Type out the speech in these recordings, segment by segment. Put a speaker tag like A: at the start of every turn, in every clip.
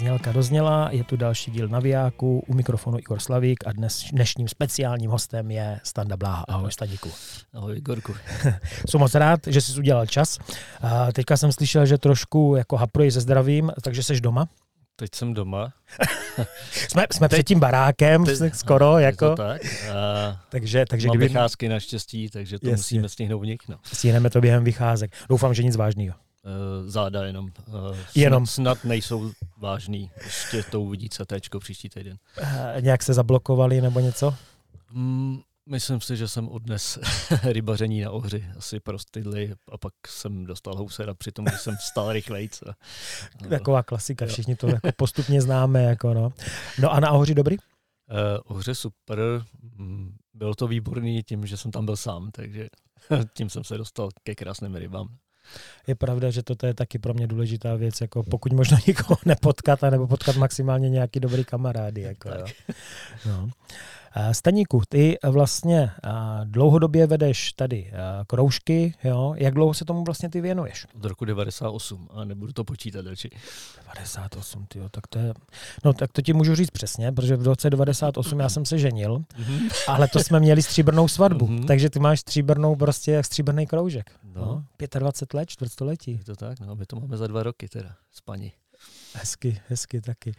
A: Znělka dozněla, je tu další díl Navijáku, u mikrofonu Igor Slavík a dnes, dnešním speciálním hostem je Standa Bláha. Ahoj Staníku.
B: Ahoj Igorku.
A: Jsem moc rád, že jsi udělal čas. A teďka jsem slyšel, že trošku jako hapruješ se zdravím, takže jsi doma.
B: Teď jsem doma.
A: jsme jsme teď, před tím barákem teď, skoro. Jako.
B: To tak. A
A: takže, takže
B: mám
A: kdyby...
B: vycházky naštěstí, takže to
A: Jasně.
B: musíme stihnout. No.
A: Stihneme to během vycházek. Doufám, že nic vážného.
B: Uh, záda jenom. Uh,
A: Jenom.
B: Snad nejsou vážný. Ještě to uvidí CT příští týden.
A: Uh, nějak se zablokovali nebo něco?
B: Mm, myslím si, že jsem odnes rybaření na ohři. Asi prostydli a pak jsem dostal housera, přitom když jsem vstal rychlejc. A.
A: Taková klasika, všichni to jako postupně známe. Jako no. no a na ohři dobrý?
B: Uh, ohře super. Mm, bylo to výborný tím, že jsem tam byl sám, takže tím jsem se dostal ke krásným rybám
A: je pravda, že toto je taky pro mě důležitá věc, jako pokud možno nikoho nepotkat, nebo potkat maximálně nějaký dobrý kamarády. Jako, jo. No. Staníku, ty vlastně dlouhodobě vedeš tady kroužky, jo? jak dlouho se tomu vlastně ty věnuješ?
B: Od roku 98 a nebudu to počítat
A: radši. 98, tyjo, tak to je, no tak to ti můžu říct přesně, protože v roce 98 já jsem se ženil, mm-hmm. ale to jsme měli stříbrnou svatbu, mm-hmm. takže ty máš stříbrnou prostě jak stříbrný kroužek. No. no. 25 let, čtvrtstoletí.
B: Je to tak, no, my to máme za dva roky teda s paní.
A: Hezky, hezky taky.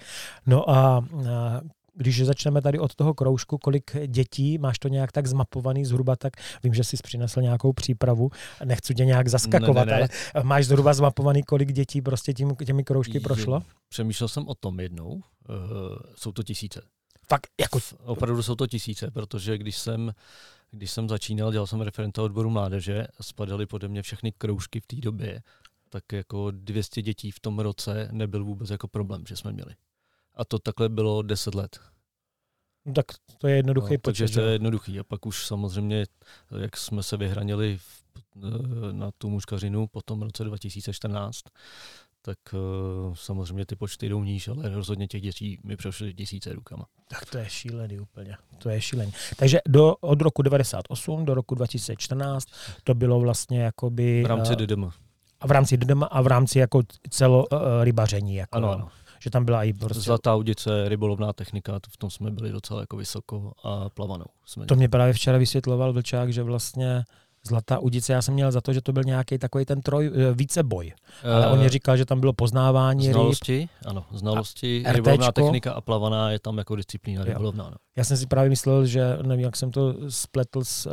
A: No a, a když začneme tady od toho kroužku, kolik dětí, máš to nějak tak zmapovaný zhruba tak, vím, že jsi přinesl nějakou přípravu, nechci tě nějak zaskakovat, ne, ne, ne. ale máš zhruba zmapovaný, kolik dětí prostě tím, těmi kroužky prošlo?
B: Přemýšlel jsem o tom jednou, uh, jsou to tisíce.
A: Fakt, jako...
B: Opravdu jsou to tisíce, protože když jsem, když jsem začínal, dělal jsem referenta odboru mládeže, spadaly pode mě všechny kroužky v té době, tak jako 200 dětí v tom roce nebyl vůbec jako problém, že jsme měli. A to takhle bylo 10 let.
A: No, tak to je jednoduchý no,
B: počet. Takže to je jednoduchý. A pak už samozřejmě, jak jsme se vyhranili v, eh, na tu mužkařinu po tom roce 2014, tak uh, samozřejmě ty počty jdou níž, ale rozhodně těch dětí mi přešly tisíce rukama.
A: Tak to je šílený úplně. To je šílený. Takže do, od roku 98 do roku 2014 to bylo vlastně jakoby...
B: V rámci DDM.
A: A v rámci DDM a v rámci jako celo uh, rybaření. Jako,
B: ano, ano
A: že tam byla i prostě...
B: Zlatá udice, rybolovná technika, v tom jsme byli docela jako vysoko a plavanou. Jsme
A: to mě právě včera vysvětloval Vlčák, že vlastně Zlatá udice, já jsem měl za to, že to byl nějaký takový ten troj, eh, více boj. Ale uh, on říkal, že tam bylo poznávání
B: znalosti,
A: ryb.
B: ano, znalosti, rybolovná technika a plavaná je tam jako disciplína rybolovná. No.
A: Já jsem si právě myslel, že nevím, jak jsem to spletl s uh,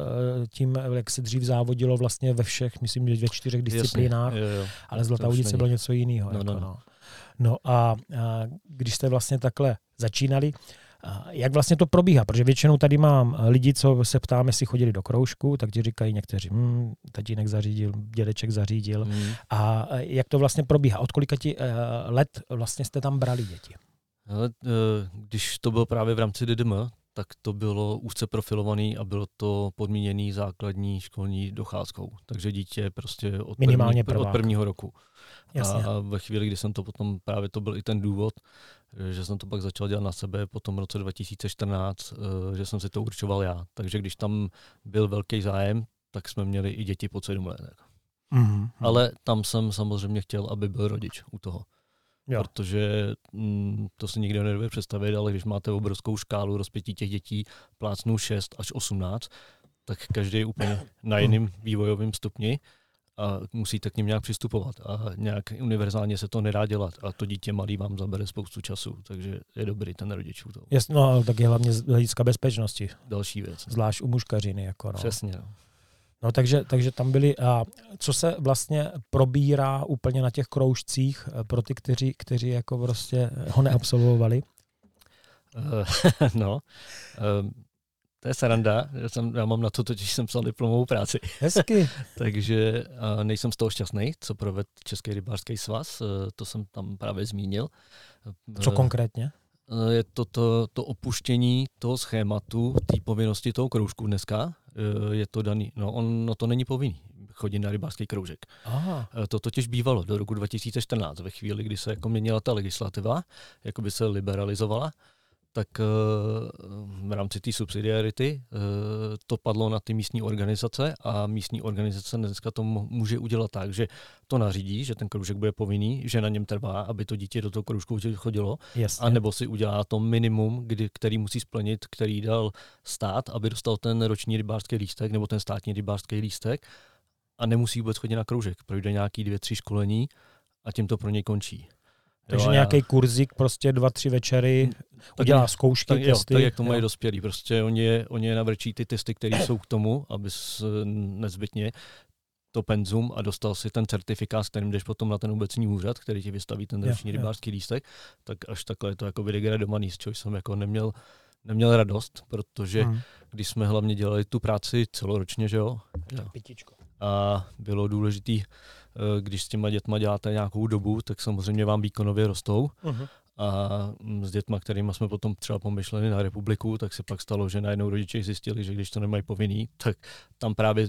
A: tím, jak se dřív závodilo vlastně ve všech, myslím, že ve čtyřech disciplínách, Jasně, jo, jo. ale Zlatá udice bylo něco jiného. No, jako, no, no. No. A, a když jste vlastně takhle začínali, jak vlastně to probíhá? Protože většinou tady mám lidi, co se ptám, jestli chodili do kroužku, tak ti říkají někteří, hm, tatínek zařídil, dědeček zařídil. Hmm. A jak to vlastně probíhá? Od kolika ti uh, let vlastně jste tam brali děti?
B: Ale, uh, když to bylo právě v rámci DDM, tak to bylo úzce profilovaný a bylo to podmíněný základní školní docházkou. Takže dítě prostě od,
A: Minimálně
B: první, od prvního roku. Jasně. A ve chvíli, kdy jsem to potom, právě to byl i ten důvod, že jsem to pak začal dělat na sebe po tom roce 2014, eh, že jsem si to určoval já. Takže když tam byl velký zájem, tak jsme měli i děti po 7 let. Mm-hmm. Ale tam jsem samozřejmě chtěl, aby byl rodič u toho. Jo. Protože mm, to si nikdo nedovede představit, ale když máte obrovskou škálu rozpětí těch dětí, plácnou 6 až 18, tak každý je úplně na jiném vývojovém stupni a musíte k ním nějak přistupovat a nějak univerzálně se to nedá dělat a to dítě malý vám zabere spoustu času, takže je dobrý ten rodič u toho.
A: Jasně, no ale taky hlavně z hlediska bezpečnosti.
B: Další věc.
A: Zvlášť u mužkařiny. Jako no.
B: Přesně. No.
A: No takže, takže tam byli, a co se vlastně probírá úplně na těch kroužcích eh, pro ty, kteří, kteří jako prostě ho neabsolvovali?
B: Eh, no, eh, to je sranda, já, jsem, já mám na to totiž jsem psal diplomovou práci.
A: Hezky.
B: Takže nejsem z toho šťastný, co proved Český rybářský svaz, to jsem tam právě zmínil.
A: Co konkrétně?
B: Je to, to to opuštění toho schématu, té povinnosti toho kroužku dneska, je to daný. No, on no, to není povinný chodit na rybářský kroužek. Aha. To totiž bývalo do roku 2014, ve chvíli, kdy se jako měnila ta legislativa, jako by se liberalizovala, tak eh, v rámci té subsidiarity eh, to padlo na ty místní organizace a místní organizace dneska to může udělat tak, že to nařídí, že ten kroužek bude povinný, že na něm trvá, aby to dítě do toho kroužku chodilo,
A: Jasně.
B: a nebo si udělá to minimum, kdy, který musí splnit, který dal stát, aby dostal ten roční rybářský lístek nebo ten státní rybářský lístek a nemusí vůbec chodit na kroužek. Projde nějaký dvě, tři školení a tím to pro něj končí.
A: Takže jo, nějaký já... kurzík, prostě dva, tři večery, tak udělá je, zkoušky,
B: tak, testy. Jo, tak jak to mají dospělí. Prostě oni je, oni je navrčí ty testy, které jsou k tomu, aby nezbytně to penzum a dostal si ten certifikát, s kterým jdeš potom na ten obecní úřad, který ti vystaví ten roční rybářský lístek, tak až takhle je to jako vydegradovaný, z čeho jsem jako neměl, neměl radost, protože hmm. když jsme hlavně dělali tu práci celoročně, že jo, a bylo důležitý Eh, když s těma dětma děláte nějakou dobu, tak samozřejmě vám výkonově rostou. Uh-huh. A mm, s dětma, kterými jsme potom třeba pomyšleli na republiku, tak se pak stalo, že najednou rodiče zjistili, že když to nemají povinný, tak tam právě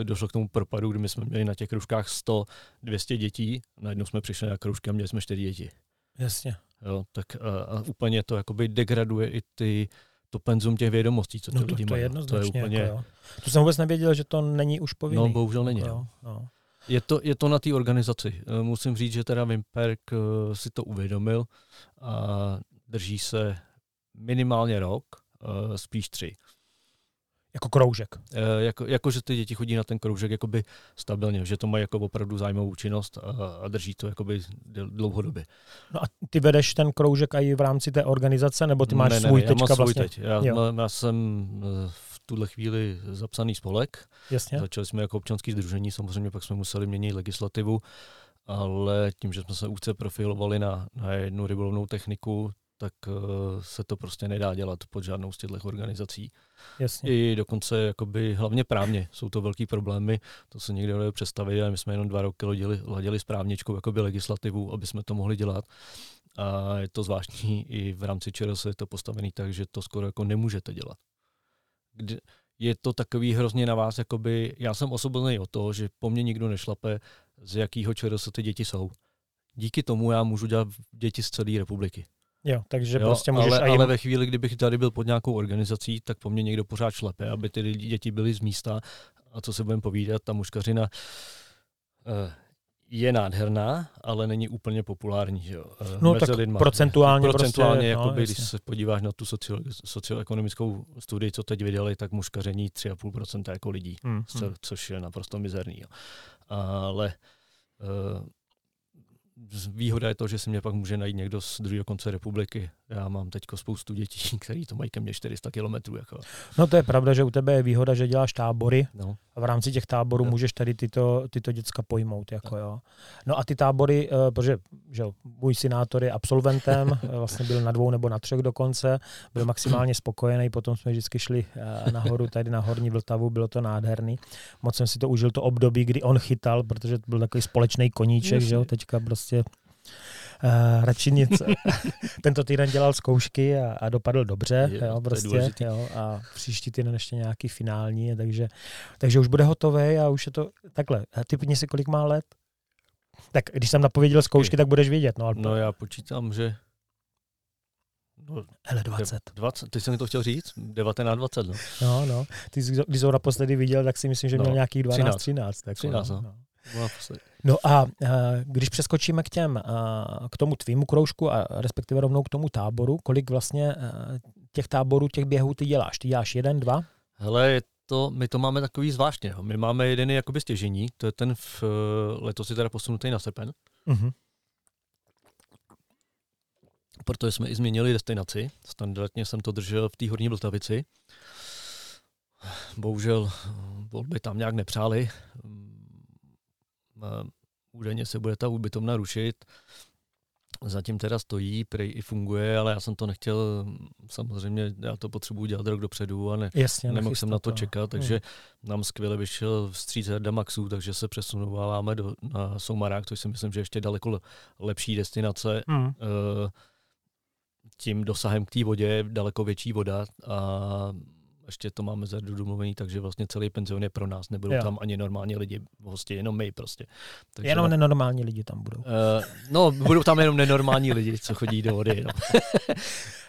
B: e, došlo k tomu propadu, kdy my jsme měli na těch kružkách 100-200 dětí, najednou jsme přišli na kružky a měli jsme 4 děti.
A: Jasně.
B: Jo, tak a, a úplně to jakoby degraduje i ty, to penzum těch vědomostí, co ty no
A: to,
B: lidi
A: to
B: mají.
A: Je to je úplně... Jako jo. To jsem vůbec nevěděl, že to není už povinný.
B: No, bohužel není. Jo, no. Je to, je to na té organizaci. Eh, musím říct, že teda Vimperk eh, si to uvědomil a drží se minimálně rok, eh, spíš tři.
A: Jako kroužek.
B: E, jako, jako, že ty děti chodí na ten kroužek jakoby stabilně, že to mají jako opravdu zájmovou činnost a, a drží to jakoby dlouhodobě.
A: No a ty vedeš ten kroužek i v rámci té organizace, nebo ty máš ne, svůj ne, teďka já mám vlastně?
B: Svůj teď. Já, já jsem v tuhle chvíli zapsaný spolek.
A: Jasně.
B: Začali jsme jako občanský združení, samozřejmě pak jsme museli měnit legislativu, ale tím, že jsme se úzce profilovali na, na jednu rybolovnou techniku, tak uh, se to prostě nedá dělat pod žádnou z těchto organizací.
A: Jasně.
B: I dokonce jakoby, hlavně právně jsou to velký problémy, to se někdo nedá představit, ale my jsme jenom dva roky ladili, ladili s právničkou jakoby legislativu, aby jsme to mohli dělat. A je to zvláštní, i v rámci ČRS je to postavený tak, že to skoro jako nemůžete dělat kdy je to takový hrozně na vás, jakoby, já jsem osvobozený o to, že po mně nikdo nešlape, z jakého se ty děti jsou. Díky tomu já můžu dělat děti z celé republiky.
A: Jo, takže jo, prostě můžeš
B: ale, ale ve chvíli, kdybych tady byl pod nějakou organizací, tak po mně někdo pořád šlepe, aby ty děti byly z místa a co se budeme povídat, ta muškařina eh, je nádherná, ale není úplně populární. Že jo?
A: Eh, no Mezi tak lidma. procentuálně,
B: procentuálně prostě, jakoby, no, když se podíváš na tu socio, socioekonomickou studii, co teď vydali, tak muškaření 3,5% jako lidí, hmm, hmm. což je naprosto mizerný. Jo. Ale uh, výhoda je to, že si mě pak může najít někdo z druhého konce republiky. Já mám teď spoustu dětí, které to mají ke mně 400 kilometrů. Jako.
A: No to je pravda, že u tebe je výhoda, že děláš tábory no. a v rámci těch táborů no. můžeš tady tyto, tyto děcka pojmout. Jako, no. jo. no a ty tábory, uh, protože že můj synátor je absolventem, eh, vlastně byl na dvou nebo na třech dokonce, byl maximálně spokojený, potom jsme vždycky šli uh, nahoru, tady na Horní Vltavu, bylo to nádherný. Moc jsem si to užil to období, kdy on chytal, protože to byl takový společný koníček, že jo, teďka prostě Uh, radši nic. Tento týden dělal zkoušky a, a dopadl dobře, je, jo, prostě, jo, a příští týden ještě nějaký finální, takže, takže už bude hotový a už je to takhle. Typně si, kolik má let? Tak když jsem napověděl zkoušky, tak budeš vědět. No,
B: no já počítám, že
A: No, Hele, 20.
B: 20. Ty jsi mi to chtěl říct? 19, 20, no.
A: No, no. Ty, když jsi ho naposledy viděl, tak si myslím, že měl no, nějakých 12, 13. 13, tak
B: 13 no. no.
A: No a když přeskočíme k těm, k tomu tvýmu kroužku a respektive rovnou k tomu táboru, kolik vlastně těch táborů, těch běhů ty děláš? Ty děláš jeden, dva?
B: Hele, to, my to máme takový zvláštně. My máme jeden jakoby stěžení, to je ten v, letos je teda posunutý na srpen. Uh-huh. Protože jsme i změnili destinaci. Standardně jsem to držel v té horní Vltavici. Bohužel volby tam nějak nepřáli údajně se bude ta ubytovna rušit. Zatím teda stojí, prej i funguje, ale já jsem to nechtěl, samozřejmě já to potřebuji dělat rok dopředu a ne,
A: Jasně,
B: nemohl jsem na to čekat, takže hmm. nám skvěle vyšel vstříc Herda Maxu, takže se přesunováváme do, na Soumarák, což si myslím, že ještě daleko lepší destinace. Hmm. Uh, tím dosahem k té vodě je daleko větší voda a ještě to máme za domluvený, takže vlastně celý penzion je pro nás, nebudou jo. tam ani normální lidi, vlastně jenom my prostě.
A: Takže, jenom nenormální lidi tam budou. Uh,
B: no, budou tam jenom nenormální lidi, co chodí do vody. No.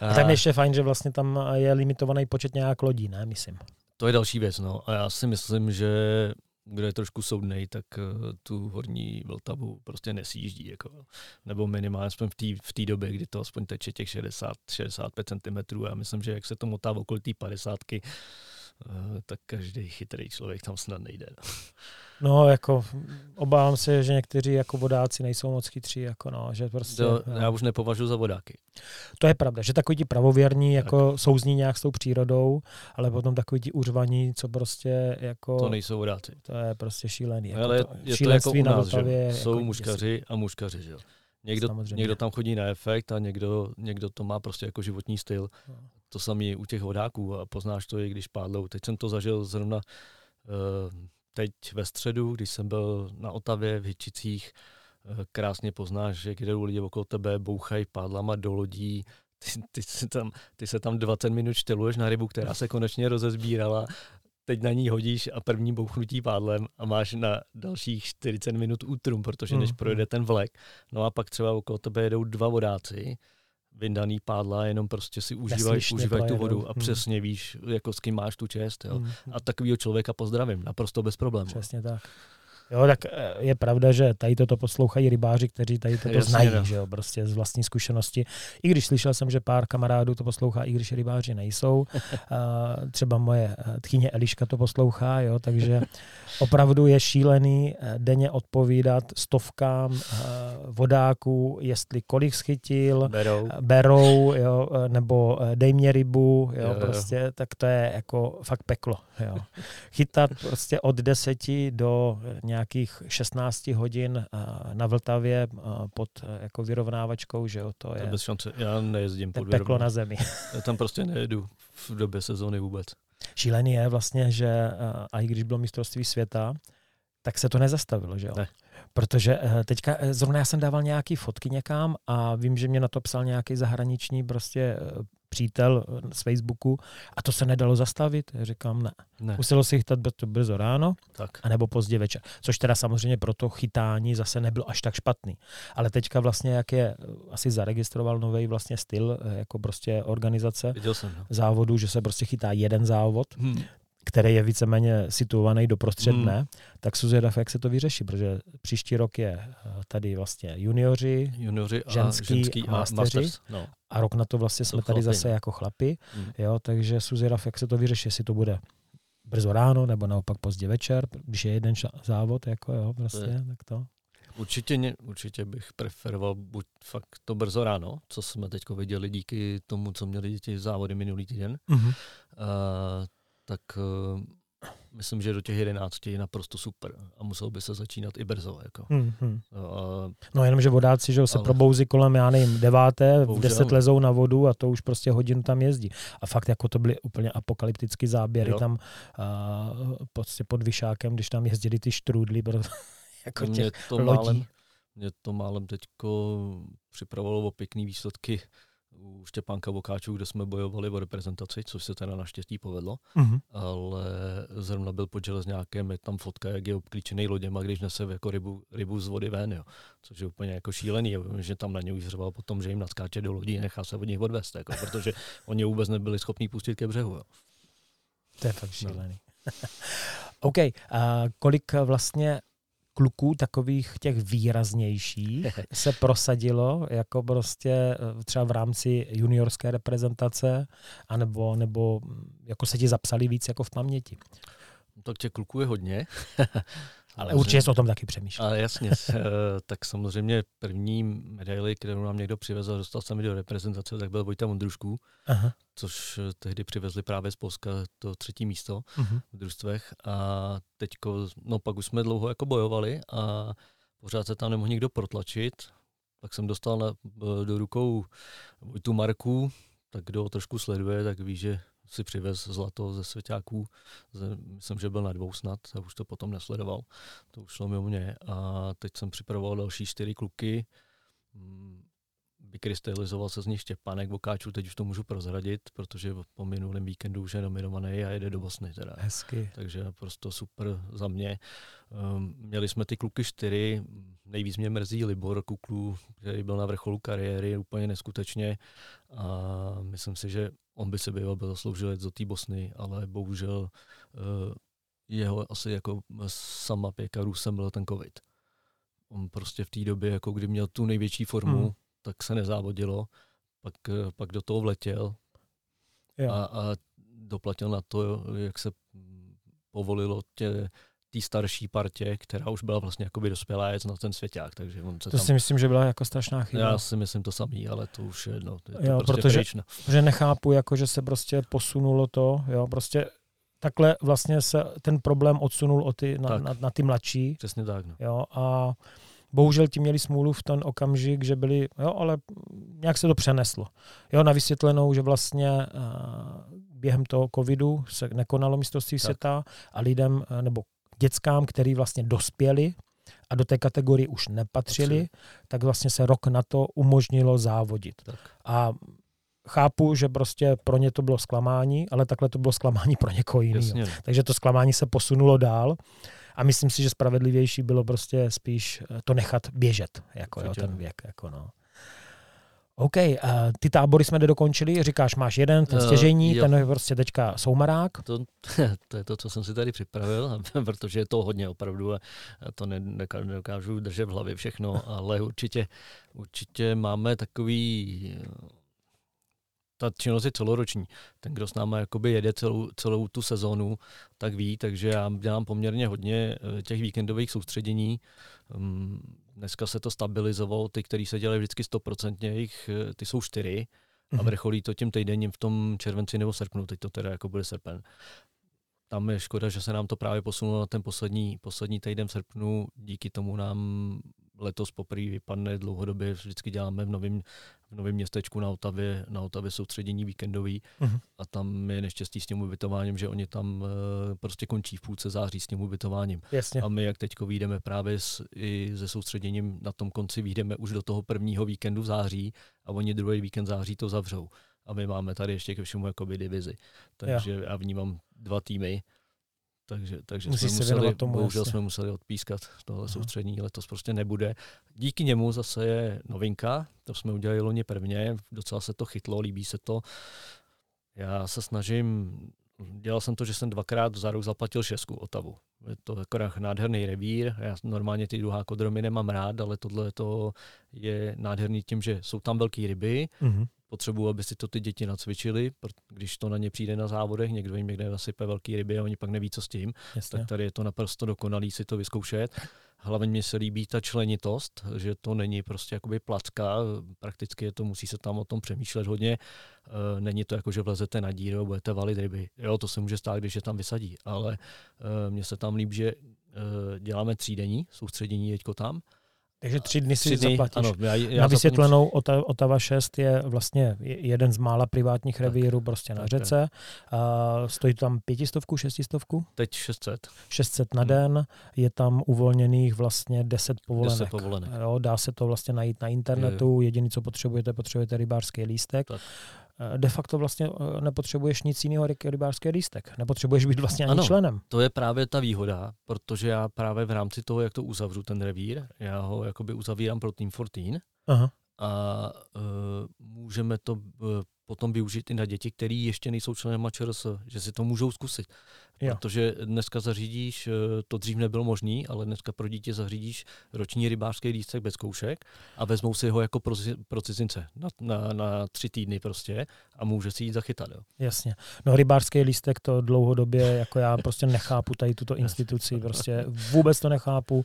A: a tam ještě fajn, že vlastně tam je limitovaný počet nějak lodí, ne, myslím.
B: To je další věc, no. A já si myslím, že kdo je trošku soudnej, tak uh, tu horní Vltavu prostě nesjíždí. Jako. Nebo minimálně aspoň v té v době, kdy to aspoň teče těch 60-65 cm. Já myslím, že jak se to motá okolo té 50 Eh, tak každý chytrý člověk tam snad nejde. No.
A: no, jako obávám se, že někteří jako vodáci nejsou moc chytří, jako no, že prostě... To,
B: já už nepovažuji za vodáky.
A: To je pravda, že takový ti pravověrní jako souzní nějak s tou přírodou, ale potom takový ti uřvaní, co prostě jako...
B: To nejsou vodáci.
A: To je prostě šílený.
B: Jako ale je, je to jako u nás, že? Jsou jako muškaři a muškaři, že jo. Někdo, někdo tam chodí na efekt a někdo, někdo to má prostě jako životní styl. No. To samé u těch vodáků a poznáš to i když pádlou. Teď jsem to zažil zrovna uh, teď ve středu, když jsem byl na Otavě v Hyčicích, uh, krásně poznáš, že kde lidi okolo tebe bouchají pádlama do lodí, ty, ty, se tam, ty se tam 20 minut šteluješ na rybu, která se konečně rozezbírala teď na ní hodíš a první bouchnutí pádlem a máš na dalších 40 minut útrum, protože než mm, projede ten vlek. No a pak třeba okolo tebe jedou dva vodáci, vyndaný pádla, jenom prostě si užívají užívaj tu vodu a hmm. přesně víš, jako s kým máš tu čest. Jo. Hmm. A takového člověka pozdravím, naprosto bez problémů.
A: Přesně tak. Jo, tak eh, je pravda, že tady toto poslouchají rybáři, kteří tady toto Jasně, znají, no. že jo, prostě z vlastní zkušenosti. I když slyšel jsem, že pár kamarádů to poslouchá, i když rybáři nejsou. třeba moje eh, tchyně Eliška to poslouchá, jo, takže opravdu je šílený eh, denně odpovídat stovkám vodáků, jestli kolik schytil,
B: berou,
A: berou jo, nebo dej mě rybu, jo, jo, prostě, jo. tak to je jako fakt peklo. Jo. Chytat prostě od deseti do nějak nějakých 16 hodin eh, na Vltavě eh, pod eh, jako vyrovnávačkou, že jo, to je...
B: To bez šance, já nejezdím pod
A: peklo na zemi.
B: Já tam prostě nejedu v době sezóny vůbec.
A: Šílený je vlastně, že a i když bylo mistrovství světa, tak se to nezastavilo, že jo?
B: Ne.
A: Protože teďka zrovna já jsem dával nějaký fotky někam a vím, že mě na to psal nějaký zahraniční prostě přítel z Facebooku a to se nedalo zastavit. Říkám, ne. ne. Muselo si chytat brzo ráno, tak. anebo pozdě večer. Což teda samozřejmě pro to chytání zase nebylo až tak špatný. Ale teďka vlastně, jak je, asi zaregistroval nový vlastně styl, eh, jako prostě organizace
B: jsem, no.
A: závodu, že se prostě chytá jeden závod, hmm který je víceméně situovaný do prostřed hmm. dne, tak jsou zvědav, jak se to vyřeší, protože příští rok je eh, tady vlastně junioři,
B: junioři a
A: ženský, ženský a masteři masters, no. a rok na to vlastně jsme tady zase jako chlapi, hmm. jo, takže jsou zvědav, jak se to vyřeší, jestli to bude brzo ráno nebo naopak pozdě večer, když je jeden závod, jako jo, prostě, je. tak to.
B: Určitě, určitě bych preferoval buď fakt to brzo ráno, co jsme teď viděli díky tomu, co měli ti závody minulý týden, mm-hmm. uh, tak uh, myslím, že do těch jedenácti je naprosto super a musel by se začínat i brzo. Jako.
A: Hmm, Uh, no jenom, že vodáci že se ale... probouzí kolem, já nevím, deváté, v deset lezou na vodu a to už prostě hodinu tam jezdí. A fakt jako to byly úplně apokalyptické záběry jo. tam uh, prostě pod Vyšákem, když tam jezdili ty štrůdly, jako mě těch to lodí.
B: Málem, mě to málem teďko připravovalo o pěkný výsledky u Štěpánka Vokáčů, kde jsme bojovali o reprezentaci, což se teda naštěstí povedlo, mm-hmm. ale zrovna byl pod železňákem, je tam fotka, jak je obklíčený loděma, když nese jako rybu, rybu z vody ven, jo. což je úplně jako šílený, že tam na ně už řval potom, že jim naskáče do lodí a nechá se od nich odvést, jako, protože oni vůbec nebyli schopni pustit ke břehu. Jo.
A: To je fakt šílený. No. OK, a kolik vlastně kluků takových těch výraznějších se prosadilo jako prostě eh, třeba v rámci juniorské reprezentace anebo nebo jako se ti zapsali víc jako v paměti?
B: No, tak těch kluků je hodně.
A: Ale určitě jsi o tom taky přemýšlel.
B: Ale jasně, eh, tak samozřejmě první medaili, kterou nám někdo přivezl, dostal jsem do reprezentace, tak byl Vojta Mondrušků, Aha. což eh, tehdy přivezli právě z Polska to třetí místo uh-huh. v družstvech. A teďko, no pak už jsme dlouho jako bojovali a pořád se tam nemohl nikdo protlačit. Tak jsem dostal na, do rukou Vojtu Marku, tak kdo ho trošku sleduje, tak ví, že si přivez zlato ze svěťáků, myslím, že byl na dvou snad, a už to potom nesledoval, to už šlo mimo mě. A teď jsem připravoval další čtyři kluky, mm, vykrystalizoval se z nich Štěpánek Vokáčů, teď už to můžu prozradit, protože po minulém víkendu už je nominovaný a jede do Bosny. Teda.
A: Hezky.
B: Takže prostě super za mě. Um, měli jsme ty kluky čtyři, nejvíc mě mrzí Libor Kuklu, který byl na vrcholu kariéry úplně neskutečně a myslím si, že on by se býval zasloužil jet do té Bosny, ale bohužel uh, jeho asi jako sama pěka Rusem byl ten covid. On prostě v té době, jako kdy měl tu největší formu, hmm. Tak se nezávodilo, pak, eh, pak do toho vletěl a, a doplatil na to, jak se povolilo tě, té starší partě, která už byla vlastně jakoby dospělá jet na ten svěťák. Takže on se
A: to
B: tam...
A: si myslím, že byla jako strašná chyba.
B: Já si myslím to samý, ale to už je, no, je to
A: jo,
B: prostě
A: protože, protože nechápu, jako, že se prostě posunulo to, jo, prostě takhle vlastně se ten problém odsunul o ty, na, tak. na, na ty mladší.
B: Přesně tak. No.
A: Jo, a bohužel ti měli smůlu v ten okamžik, že byli, jo, ale nějak se to přeneslo. Jo, na vysvětlenou, že vlastně uh, během toho covidu se nekonalo mistrovství světa a lidem, uh, nebo dětskám, který vlastně dospěli a do té kategorie už nepatřili, Patří. tak vlastně se rok na to umožnilo závodit. Tak. A chápu, že prostě pro ně to bylo zklamání, ale takhle to bylo zklamání pro někoho jiného. Takže to zklamání se posunulo dál a myslím si, že spravedlivější bylo prostě spíš eh, to nechat běžet, jako jo, ten věk. Jako no. OK, uh, ty tábory jsme nedokončili, říkáš, máš jeden, ten eh, stěžení, uh, ten je prostě teďka soumarák.
B: To, to je to, co jsem si tady připravil, protože je to hodně opravdu a to ne, nedokážu držet v hlavě všechno, ale určitě, určitě máme takový ta činnost je celoroční. Ten, kdo s náma jakoby jede celou, celou tu sezónu, tak ví, takže já dělám poměrně hodně eh, těch víkendových soustředění. Mm, dneska se to stabilizovalo, ty, který se dělají vždycky stoprocentně, jich, eh, ty jsou čtyři a mhm. vrcholí to tím týdenním v tom červenci nebo srpnu, teď to teda jako bude srpen. Tam je škoda, že se nám to právě posunulo na ten poslední, poslední týden v srpnu, díky tomu nám letos poprvé vypadne dlouhodobě, vždycky děláme v novém v novém městečku na Otavě, na Otavě soustředění víkendový uh-huh. a tam je neštěstí s tím ubytováním, že oni tam uh, prostě končí v půlce září s tím ubytováním.
A: Jasně.
B: A my, jak teď vyjdeme právě s, i se soustředěním na tom konci, vyjdeme už do toho prvního víkendu v září a oni druhý víkend září to zavřou. A my máme tady ještě ke všemu jakoby divizi. Takže jo. já vnímám dva týmy takže, takže jsme museli, tomu, bohužel jasně. jsme museli odpískat tohle Aha. soustřední, letos prostě nebude. Díky němu zase je novinka, to jsme udělali loni prvně, docela se to chytlo, líbí se to. Já se snažím, dělal jsem to, že jsem dvakrát za rok zaplatil šestku Otavu. Je to jako nádherný revír, já normálně ty druhá kodromy nemám rád, ale tohle to je nádherný tím, že jsou tam velké ryby, mm-hmm potřebuji, aby si to ty děti nacvičili, když to na ně přijde na závodech, někdo jim někde nasype velký ryby a oni pak neví, co s tím, Jasně. tak tady je to naprosto dokonalý si to vyzkoušet. Hlavně mi se líbí ta členitost, že to není prostě jakoby placka, prakticky je to, musí se tam o tom přemýšlet hodně. E, není to jako, že vlezete na díru a budete valit ryby. Jo, to se může stát, když je tam vysadí, ale e, mně se tam líbí, že e, děláme třídení, soustředění jeďko tam,
A: takže tři dny si tři dny, zaplatíš. Ano, já, já na vysvětlenou zaplatíš. Otava 6 je vlastně jeden z mála privátních tak, revírů prostě na tak, řece. A stojí tam pětistovku, šestistovku?
B: Teď 600.
A: 600 na hmm. den. Je tam uvolněných vlastně 10 povolenek.
B: 10 povolenek.
A: Jo, dá se to vlastně najít na internetu. Jediný, co potřebujete, potřebujete rybářský lístek. Tak. Eh, de facto vlastně eh, nepotřebuješ nic jiného rybářský lístek. Nepotřebuješ být vlastně ani ano, členem.
B: to je právě ta výhoda, protože já právě v rámci toho, jak to uzavřu ten revír, já ho jakoby uzavírám pro Team 14 Aha. a uh, můžeme to uh, potom využít i na děti, které ještě nejsou členem ČRS, že si to můžou zkusit. Jo. Protože dneska zařídíš, eh, to dřív nebylo možné, ale dneska pro dítě zařídíš roční rybářský lístek bez zkoušek a vezmou si ho jako pro, pro cizince na, na, na tři týdny prostě a může si jít zachytat. Jo.
A: Jasně. No rybářský lístek to dlouhodobě, jako já prostě nechápu tady tuto instituci, prostě vůbec to nechápu. Uh,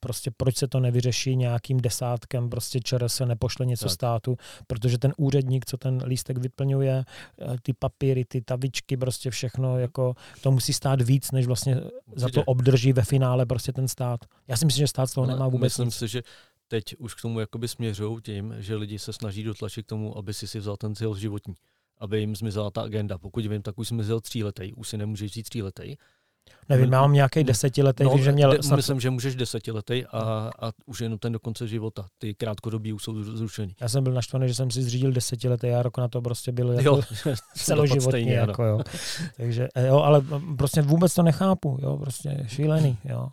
A: prostě proč se to nevyřeší nějakým desátkem, prostě ČR se nepošle něco tak. státu, protože ten úředník, co ten lístek vyplňuje, eh, ty papíry, ty tavičky, prostě všechno, jako to musí stát víc, než vlastně Určitě. za to obdrží ve finále prostě ten stát. Já si myslím, že stát z toho nemá vůbec
B: Myslím
A: nic.
B: si, že teď už k tomu jakoby směřují tím, že lidi se snaží dotlačit k tomu, aby si si vzal ten cíl životní. Aby jim zmizela ta agenda. Pokud vím, tak už zmizel tříletej, už si nemůže vzít tříletej.
A: Nevím, já mám nějaký desetiletý, no, že měl...
B: De. Myslím, že můžeš desetiletý a, a už jenom ten do konce života. Ty krátkodobí už jsou zrušený.
A: Já jsem byl naštvaný, že jsem si zřídil desetiletý a rok na to prostě byl jako jo, celoživotní. Jako, jo. Takže, jo, ale prostě vůbec to nechápu, jo, prostě šílený, jo.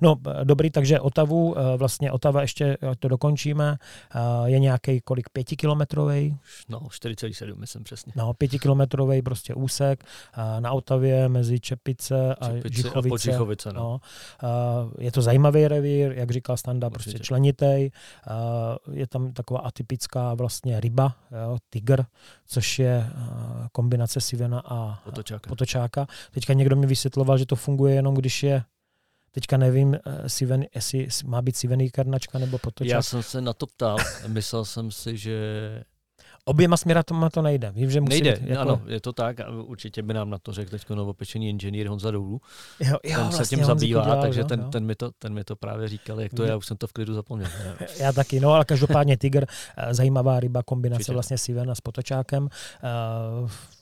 A: No dobrý, takže Otavu, eh, vlastně Otava ještě, to dokončíme, eh, je nějaký kolik, pětikilometrový?
B: No, 4,7 myslím přesně.
A: No, pětikilometrový prostě úsek eh, na Otavě mezi Čepice a Čepice Žichovice. A
B: Žichovice no.
A: no. Je to zajímavý revír, jak říkal Standa, Určitě. prostě členitej. Je tam taková atypická vlastně ryba, jo, tygr, což je kombinace sivena a
B: potočáka.
A: potočáka. Teďka někdo mi vysvětloval, že to funguje jenom, když je Teďka nevím, eh, Siven, jestli má být Sivený karnačka nebo potočák.
B: Já jsem se na to ptal. Myslel jsem si, že
A: Oběma směrama to nejde. Vím, že musí
B: nejde,
A: být, jako...
B: ano, je to tak. Určitě by nám na to řekl teď novopečený inženýr Honza Doulu.
A: Jo, jo,
B: ten
A: vlastně
B: se tím zabývá, dělal, takže jo, ten, jo. Ten, mi to, ten mi to právě říkal, jak to je, já už jsem to v klidu zapomněl.
A: já taky, no ale každopádně Tiger, eh, zajímavá ryba, kombinace Určitě. vlastně Sivena s potočákem eh,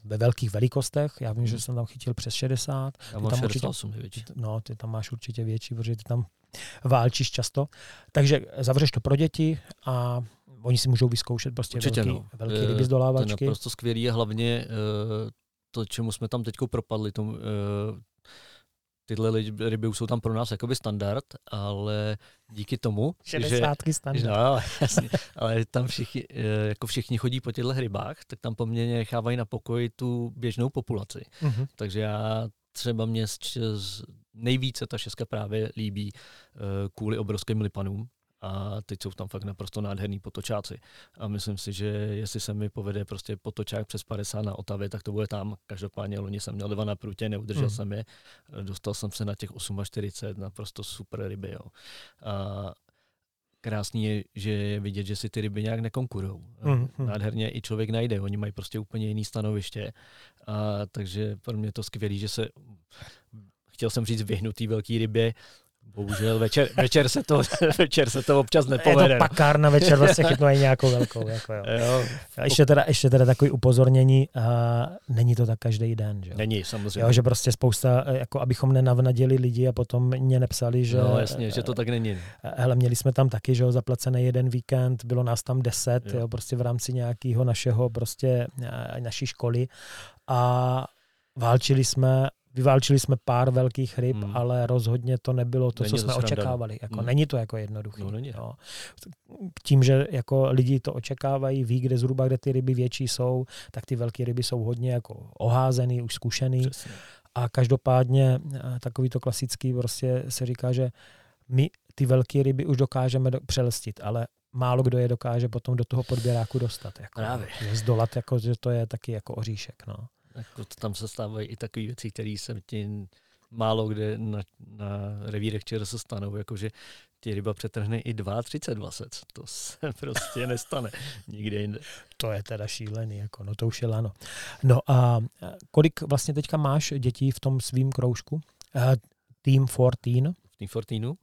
A: ve velkých velikostech. Já vím, že jsem tam chytil přes 60.
B: Já mám
A: tam
B: 68 určitě, větší.
A: No, ty tam máš určitě větší, protože ty tam válčíš často. Takže zavřeš to pro děti a oni si můžou vyzkoušet prostě Určitě, velký, no. velký eh, ryby z dolávačky.
B: To je naprosto skvělý je hlavně uh, to, čemu jsme tam teď propadli, tom, uh, tyhle ryby už jsou tam pro nás jakoby standard, ale díky tomu,
A: 60 že, standard.
B: No, jasně, ale tam všichni, jako všichni chodí po těchto rybách, tak tam poměrně nechávají na pokoji tu běžnou populaci. Uh-huh. Takže já třeba mě nejvíce ta šeska právě líbí kvůli obrovským lipanům, a teď jsou tam fakt naprosto nádherný potočáci. A myslím si, že jestli se mi povede prostě potočák přes 50 na Otavě, tak to bude tam. Každopádně loni jsem měl dva na prutě, neudržel mm. jsem je, dostal jsem se na těch 48, naprosto super ryby. Jo. A krásný je, že je vidět, že si ty ryby nějak nekonkurují. Mm, Nádherně i člověk najde, oni mají prostě úplně jiný stanoviště. A, takže pro mě je to skvělé, že se chtěl jsem říct vyhnutý velký rybě, Bohužel večer, večer, se to, večer se to občas nepovede.
A: Je to pakárna večer vlastně chytnou i nějakou velkou. Jako jo. Jo. A ještě teda, ještě teda takový upozornění, uh, není to tak každý den. Že?
B: Není, samozřejmě.
A: Jo, že prostě spousta, jako abychom nenavnadili lidi a potom mě nepsali, že...
B: No jasně, že to tak není.
A: Hele, měli jsme tam taky, že jo, zaplacený jeden víkend, bylo nás tam deset, jo. Jo, prostě v rámci nějakého našeho prostě naší školy a válčili jsme Vyválčili jsme pár velkých ryb, hmm. ale rozhodně to nebylo to, není co jsme sranda. očekávali. Jako, hmm. Není to jako jednoduché. No, není. Jo. Tím, že jako lidi to očekávají, ví, kde zhruba, kde ty ryby větší jsou, tak ty velké ryby jsou hodně jako oházený, už zkušený. Přesně. A každopádně eh, takový to klasický prostě se říká, že my ty velké ryby už dokážeme do, přelstit, ale málo kdo je dokáže potom do toho podběráku dostat. Jako,
B: Právě.
A: Zdolat, jako, že to je taky jako oříšek. No.
B: Jako tam se stávají i takové věci, které se ti málo kde na, na revírech čer se stanou, jakože ti ryba přetrhne i 2,30 vlasec. To se prostě nestane nikde jinde.
A: To je teda šílený, jako, no to už je lano. No a kolik vlastně teďka máš dětí v tom svým kroužku? Uh, Team 14?
B: V Team 14? Uh,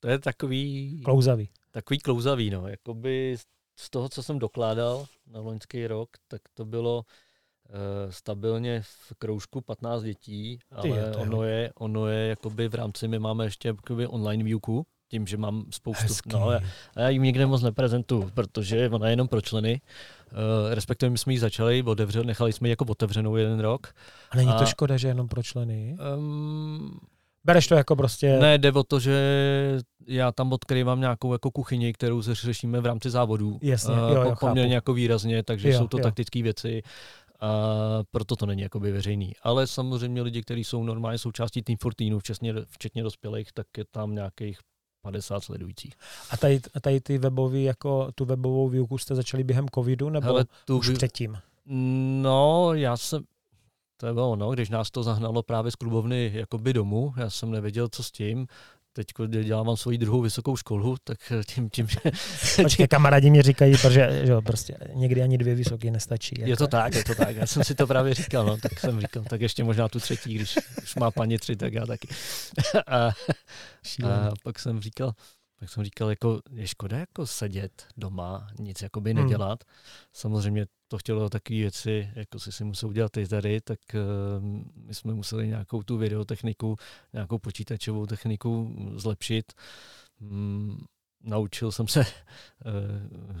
B: to je takový...
A: Klouzavý.
B: Takový klouzavý, no. Jakoby z toho, co jsem dokládal na loňský rok, tak to bylo Eh, stabilně v kroužku 15 dětí, ale je ono, je, ono je jakoby v rámci, my máme ještě jakoby online výuku, tím, že mám spoustu, Hezký. no, já, já jim nikde moc neprezentuju, protože ona je jenom pro členy, uh, respektive my jsme ji začali, otevřeli, nechali jsme ji jako otevřenou jeden rok.
A: A není a, to škoda, že jenom pro členy? Um, Bereš to jako prostě...
B: Ne, jde o to, že já tam odkrývám nějakou jako kuchyni, kterou se řešíme v rámci závodů.
A: Jasně, jo, jo,
B: poměrně jako výrazně, takže jo, jsou to taktické věci a proto to není jakoby veřejný. Ale samozřejmě lidi, kteří jsou normálně součástí Team Fortínu, včetně, včetně dospělých, tak je tam nějakých 50 sledujících.
A: A tady, a tady ty webový, jako tu webovou výuku jste začali během covidu, nebo Hele, tu už vý... předtím?
B: No, já jsem, to je ono, když nás to zahnalo právě z klubovny jakoby domů, já jsem nevěděl, co s tím, teď dělám svoji druhou vysokou školu, tak tím, tím že...
A: Počkej, kamarádi mi říkají, protože že prostě někdy ani dvě vysoké nestačí.
B: Jako. Je to tak, je to tak. Já jsem si to právě říkal, no, tak jsem říkal, tak ještě možná tu třetí, když už má paní tři, tak já taky. A, a pak jsem říkal, tak jsem říkal, jako je škoda jako sedět doma, nic jakoby hmm. nedělat. Hmm. Samozřejmě to chtělo takové věci, jako si si musel udělat ty tady, tak uh, my jsme museli nějakou tu videotechniku, nějakou počítačovou techniku zlepšit. Um, naučil jsem se, uh,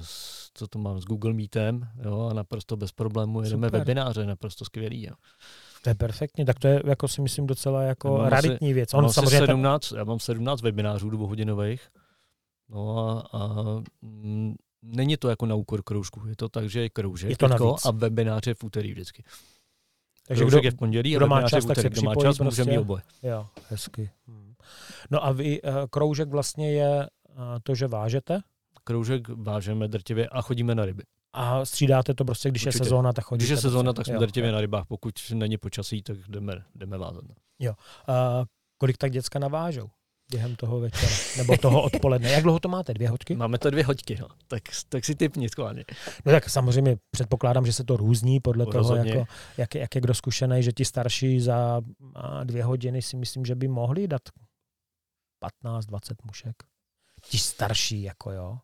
B: co to mám, s Google Meetem jo, a naprosto bez problému jedeme Super. webináře, naprosto skvělý. Jo.
A: To je perfektně, tak to je, jako si myslím, docela jako raditní věc. On
B: samozřejmě 17, ten... Já mám 17 webinářů dvouhodinových, no a, a mm, není to jako na úkor kroužku, je to tak, že je kroužek je to navíc. a webináře v úterý vždycky. Takže kdo, je v pondělí
A: a má čas, tak se
B: kdo má čas, prostě. může mít oboje.
A: Jo, hezky. Hmm. No a vy, uh, kroužek vlastně je uh, to, že vážete?
B: Kroužek vážeme drtivě a chodíme na ryby.
A: A střídáte to prostě, když Určitě. je sezóna, tak chodíte.
B: Když je sezóna, prostě. tak jsme drtivě na rybách. Pokud není počasí, tak jdeme, jdeme vázat.
A: Jo. Uh, kolik tak děcka navážou? Během toho večera, nebo toho odpoledne. Jak dlouho to máte? Dvě hoďky?
B: Máme to dvě hoďky, no. tak, tak si typni skválně.
A: No tak samozřejmě předpokládám, že se to různí podle Rozhodně. toho, jako, jak, jak je kdo zkušený, že ti starší za dvě hodiny si myslím, že by mohli dát 15-20 mušek. Ti starší, jako jo.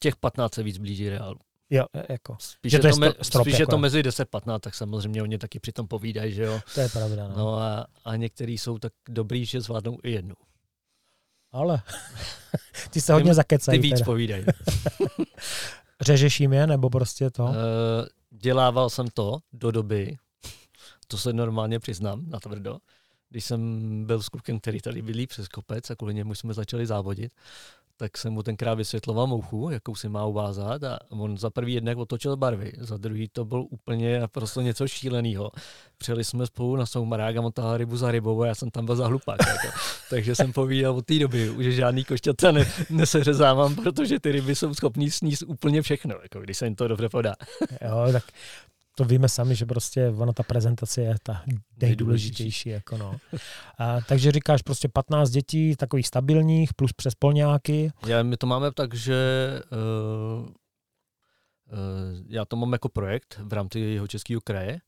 B: Těch 15 se víc blíží reálu.
A: Jo, e, jako.
B: Spíš, je to, je, to, me, strop, spíš jako. je to mezi 10-15, tak samozřejmě oni taky přitom povídají, že jo.
A: To je pravda. No,
B: no a, a některý jsou tak dobrý, že zvládnou i jednu.
A: Ale ty se hodně zakecají.
B: Ty víc teda. povídají.
A: Řežeš jim je, nebo prostě to? Uh,
B: dělával jsem to do doby, to se normálně přiznám, na tvrdo, když jsem byl s klukem, který tady bydlí přes kopec a kvůli němu jsme začali závodit, tak jsem mu tenkrát vysvětloval mouchu, jakou si má uvázat a on za prvý jednak otočil barvy, za druhý to byl úplně prostě něco šíleného. Přijeli jsme spolu na soumarák a on tahal rybu za rybou a já jsem tam byl za hlupák. Jako. Takže jsem povídal od té doby, že žádný košťata ne, neseřezávám, protože ty ryby jsou schopný sníst úplně všechno, jako když se jim to dobře podá.
A: jo, tak to víme sami, že prostě ona ta prezentace je ta nejdůležitější. Jako no. A, takže říkáš prostě 15 dětí, takových stabilních, plus přes polňáky.
B: Já, my to máme tak, že uh, uh, já to mám jako projekt v rámci jeho českého kraje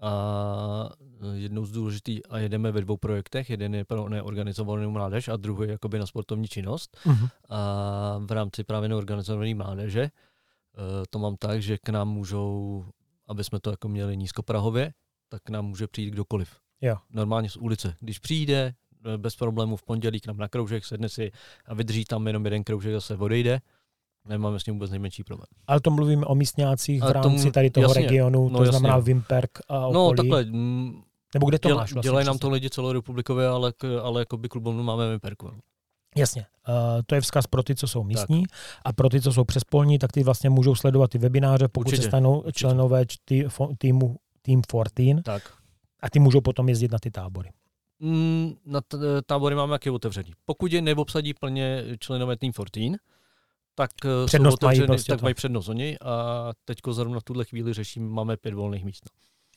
B: a jednou z důležitých, a jedeme ve dvou projektech, jeden je pro neorganizovanou mládež a druhý jakoby na sportovní činnost. Uh-huh. A v rámci právě neorganizované mládeže uh, to mám tak, že k nám můžou aby jsme to jako měli nízkoprahově, tak nám může přijít kdokoliv.
A: Jo.
B: Normálně z ulice. Když přijde, eh, bez problémů v pondělí k nám na kroužek, sedne si a vydrží tam jenom jeden kroužek, zase odejde, nemáme s ním vůbec nejmenší problém.
A: Ale to mluvíme o místňácích v rámci tomu, tady toho jasně, regionu, to no, znamená Vimperk a no, okolí. No takhle. M, mm, Nebo kde to děl, máš
B: vlastně? Dělají nám to lidi celorepublikové, ale, ale jako by klubovnu máme Vimperku.
A: Jasně, uh, to je vzkaz pro ty, co jsou místní tak. a pro ty, co jsou přespolní, tak ty vlastně můžou sledovat ty webináře, pokud určitě, se stanou určitě. členové tý, týmu Team 14
B: tak.
A: a ty můžou potom jezdit na ty tábory.
B: Mm, na t- tábory máme jaký otevřený. Pokud je neobsadí plně členové Team 14, tak,
A: eh, přednost mají, prostě
B: tak mají přednost oni a teď zrovna v tuhle chvíli řeším, máme pět volných míst.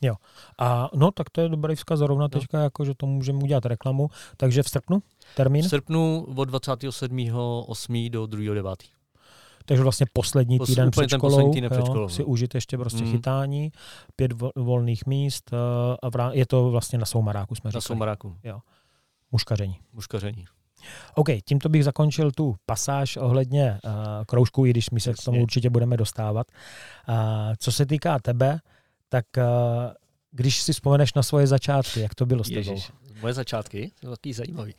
B: No.
A: Jo. A no, tak to je dobrý vzkaz zrovna no. teďka, jako, že to můžeme udělat reklamu. Takže v srpnu termín?
B: V srpnu od 27.8. do 2.9.
A: Takže vlastně poslední Pos, týden před školou, týden před školou jo, si no. užít ještě prostě mm. chytání, pět volných míst eh, a vrá, je to vlastně na Soumaráku, jsme říkali.
B: Na Soumaráku.
A: Jo. Muškaření.
B: Muškaření.
A: OK, tímto bych zakončil tu pasáž ohledně uh, kroužků, i když my se Jasně. k tomu určitě budeme dostávat. Uh, co se týká tebe, tak uh, když si vzpomeneš na svoje začátky, jak to bylo s tebou? Ježiš,
B: moje začátky jsou taky zajímavý.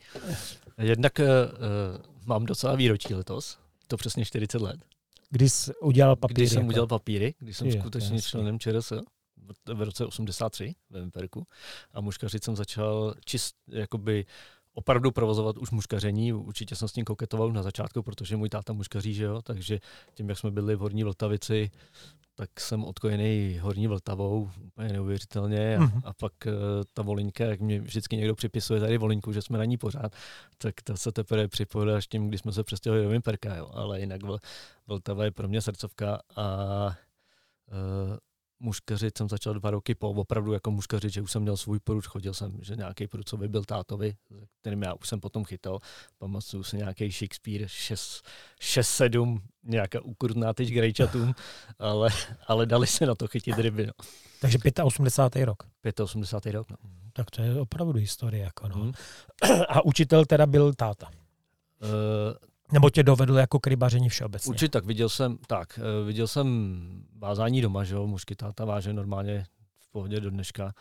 B: Jednak uh, mám docela výročí letos, to přesně 40 let.
A: Když jsi udělal papíry?
B: Když jsem jako? udělal papíry, když jsem je, skutečně jasný. členem ČRS v roce 83 ve Vimperku a muškařit jsem začal čist, jakoby opravdu provozovat už muškaření. Určitě jsem s tím koketoval na začátku, protože můj táta muškaří, že jo, takže tím, jak jsme byli v Horní Vltavici, tak jsem odkojený horní Vltavou, úplně neuvěřitelně. A, mm-hmm. a pak uh, ta volinka, jak mě vždycky někdo připisuje tady volinku, že jsme na ní pořád, tak to se teprve připojila až tím, když jsme se přestěhovali do Vimperka, jo. Ale jinak Vltava je pro mě srdcovka a uh, muškařit jsem začal dva roky po, opravdu jako muškařit, že už jsem měl svůj prut, chodil jsem, že nějaký průcovi byl tátovi, kterým já už jsem potom chytal, pamatuju si nějaký Shakespeare 6-7, nějaká ukrutná teď grejčatům, ale, ale dali se na to chytit ryby. No.
A: Takže 85. rok.
B: 85. rok, no.
A: Tak to je opravdu historie. Jako no. Hmm. A učitel teda byl táta. Uh, nebo tě dovedl jako k rybaření všeobecně?
B: Určitě tak, viděl jsem, tak, eh, viděl jsem vázání doma, že jo, mužky táta váže normálně v pohodě do dneška.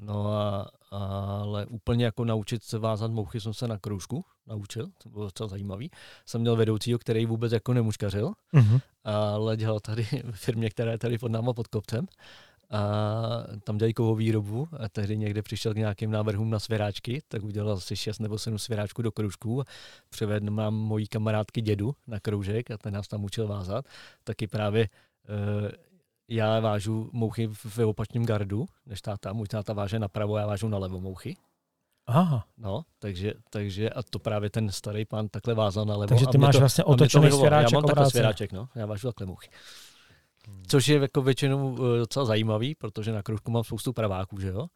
B: No a, ale úplně jako naučit se vázat mouchy jsem se na kroužku naučil, to bylo docela zajímavý. Jsem měl vedoucího, který vůbec jako nemuškařil, uh-huh. ale dělal tady v firmě, která je tady pod náma pod kopcem a tam dělají kovou výrobu a tehdy někde přišel k nějakým návrhům na svěráčky, tak udělal asi 6 nebo 7 svěráčků do kroužků a přivedl mám mojí kamarádky dědu na kroužek a ten nás tam učil vázat. Taky právě e, já vážu mouchy ve opačném gardu, než táta. Můj táta váže napravo, já vážu na levo mouchy.
A: Aha.
B: No, takže, takže a to právě ten starý pán takhle vázal na levo.
A: Takže ty máš to, vlastně otočený svěráček
B: Já mám takhle svěráček, no. Já vážu takhle mouchy. Což je jako většinou eh, docela zajímavý, protože na kružku mám spoustu praváků, že jo?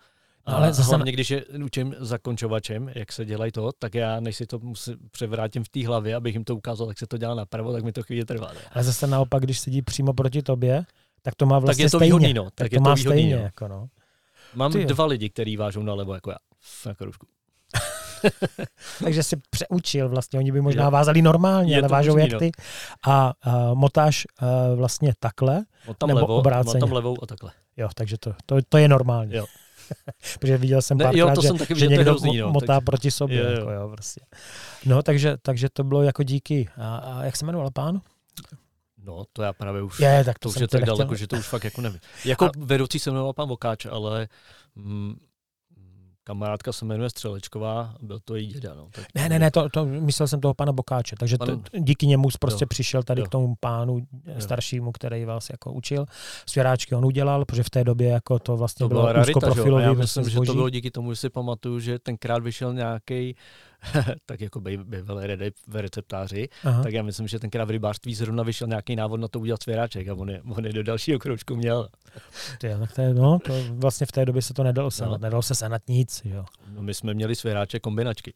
B: A ale zase hlavně, když je učím zakončovačem, jak se dělají to, tak já, než si to musím převrátím v té hlavě, abych jim to ukázal, jak se to dělá napravo, tak mi to chvíli trvá. Ne?
A: Ale zase naopak, když sedí přímo proti tobě, tak to má vlastně tak je to stejně. Výhodný, no. Tak, tak to má výhodný, stejně. No. Jako no.
B: Mám Ty dva lidi, kteří vážou nalevo jako já na kružku.
A: Takže si přeučil vlastně, oni by možná vázali normálně, je ale vážou možný, jak no. ty. A, a motáš a vlastně takhle,
B: Motám nebo levo, obráceně. Motám levou a takhle.
A: Jo, takže to, to, to je normální. Jo. Protože viděl jsem párkrát, že, že někdo hrozný, no, motá tak... proti sobě. Jo, jo. Jako, jo, prostě. No, takže, takže to bylo jako díky. A, a jak se jmenoval pán?
B: No, to já právě už,
A: je, tak
B: to, to už je tak daleko, že to už fakt jako nevím. Jako a... vedoucí se jmenoval pan Vokáč, ale mm, kamarádka se jmenuje Střelečková, byl to její děda. No.
A: Tak ne, ne, ne, to, to, myslel jsem toho pana Bokáče, takže Pan... to, díky němu prostě jo. přišel tady jo. k tomu pánu jo. staršímu, který vás jako učil. Svěráčky on udělal, protože v té době jako to vlastně to bylo úzkoprofilový.
B: Já myslím, zboží. že to bylo díky tomu, že si pamatuju, že tenkrát vyšel nějaký tak jako bývalé receptáři, Aha. tak já myslím, že tenkrát v rybářství zrovna vyšel nějaký návod na to udělat svěráček a on je, on je do dalšího kroužku měl.
A: Ty, tak to, je, no, to vlastně v té době se to nedalo senat, no. nedalo se senat nic. Jo.
B: No, my jsme měli svěráček kombinačky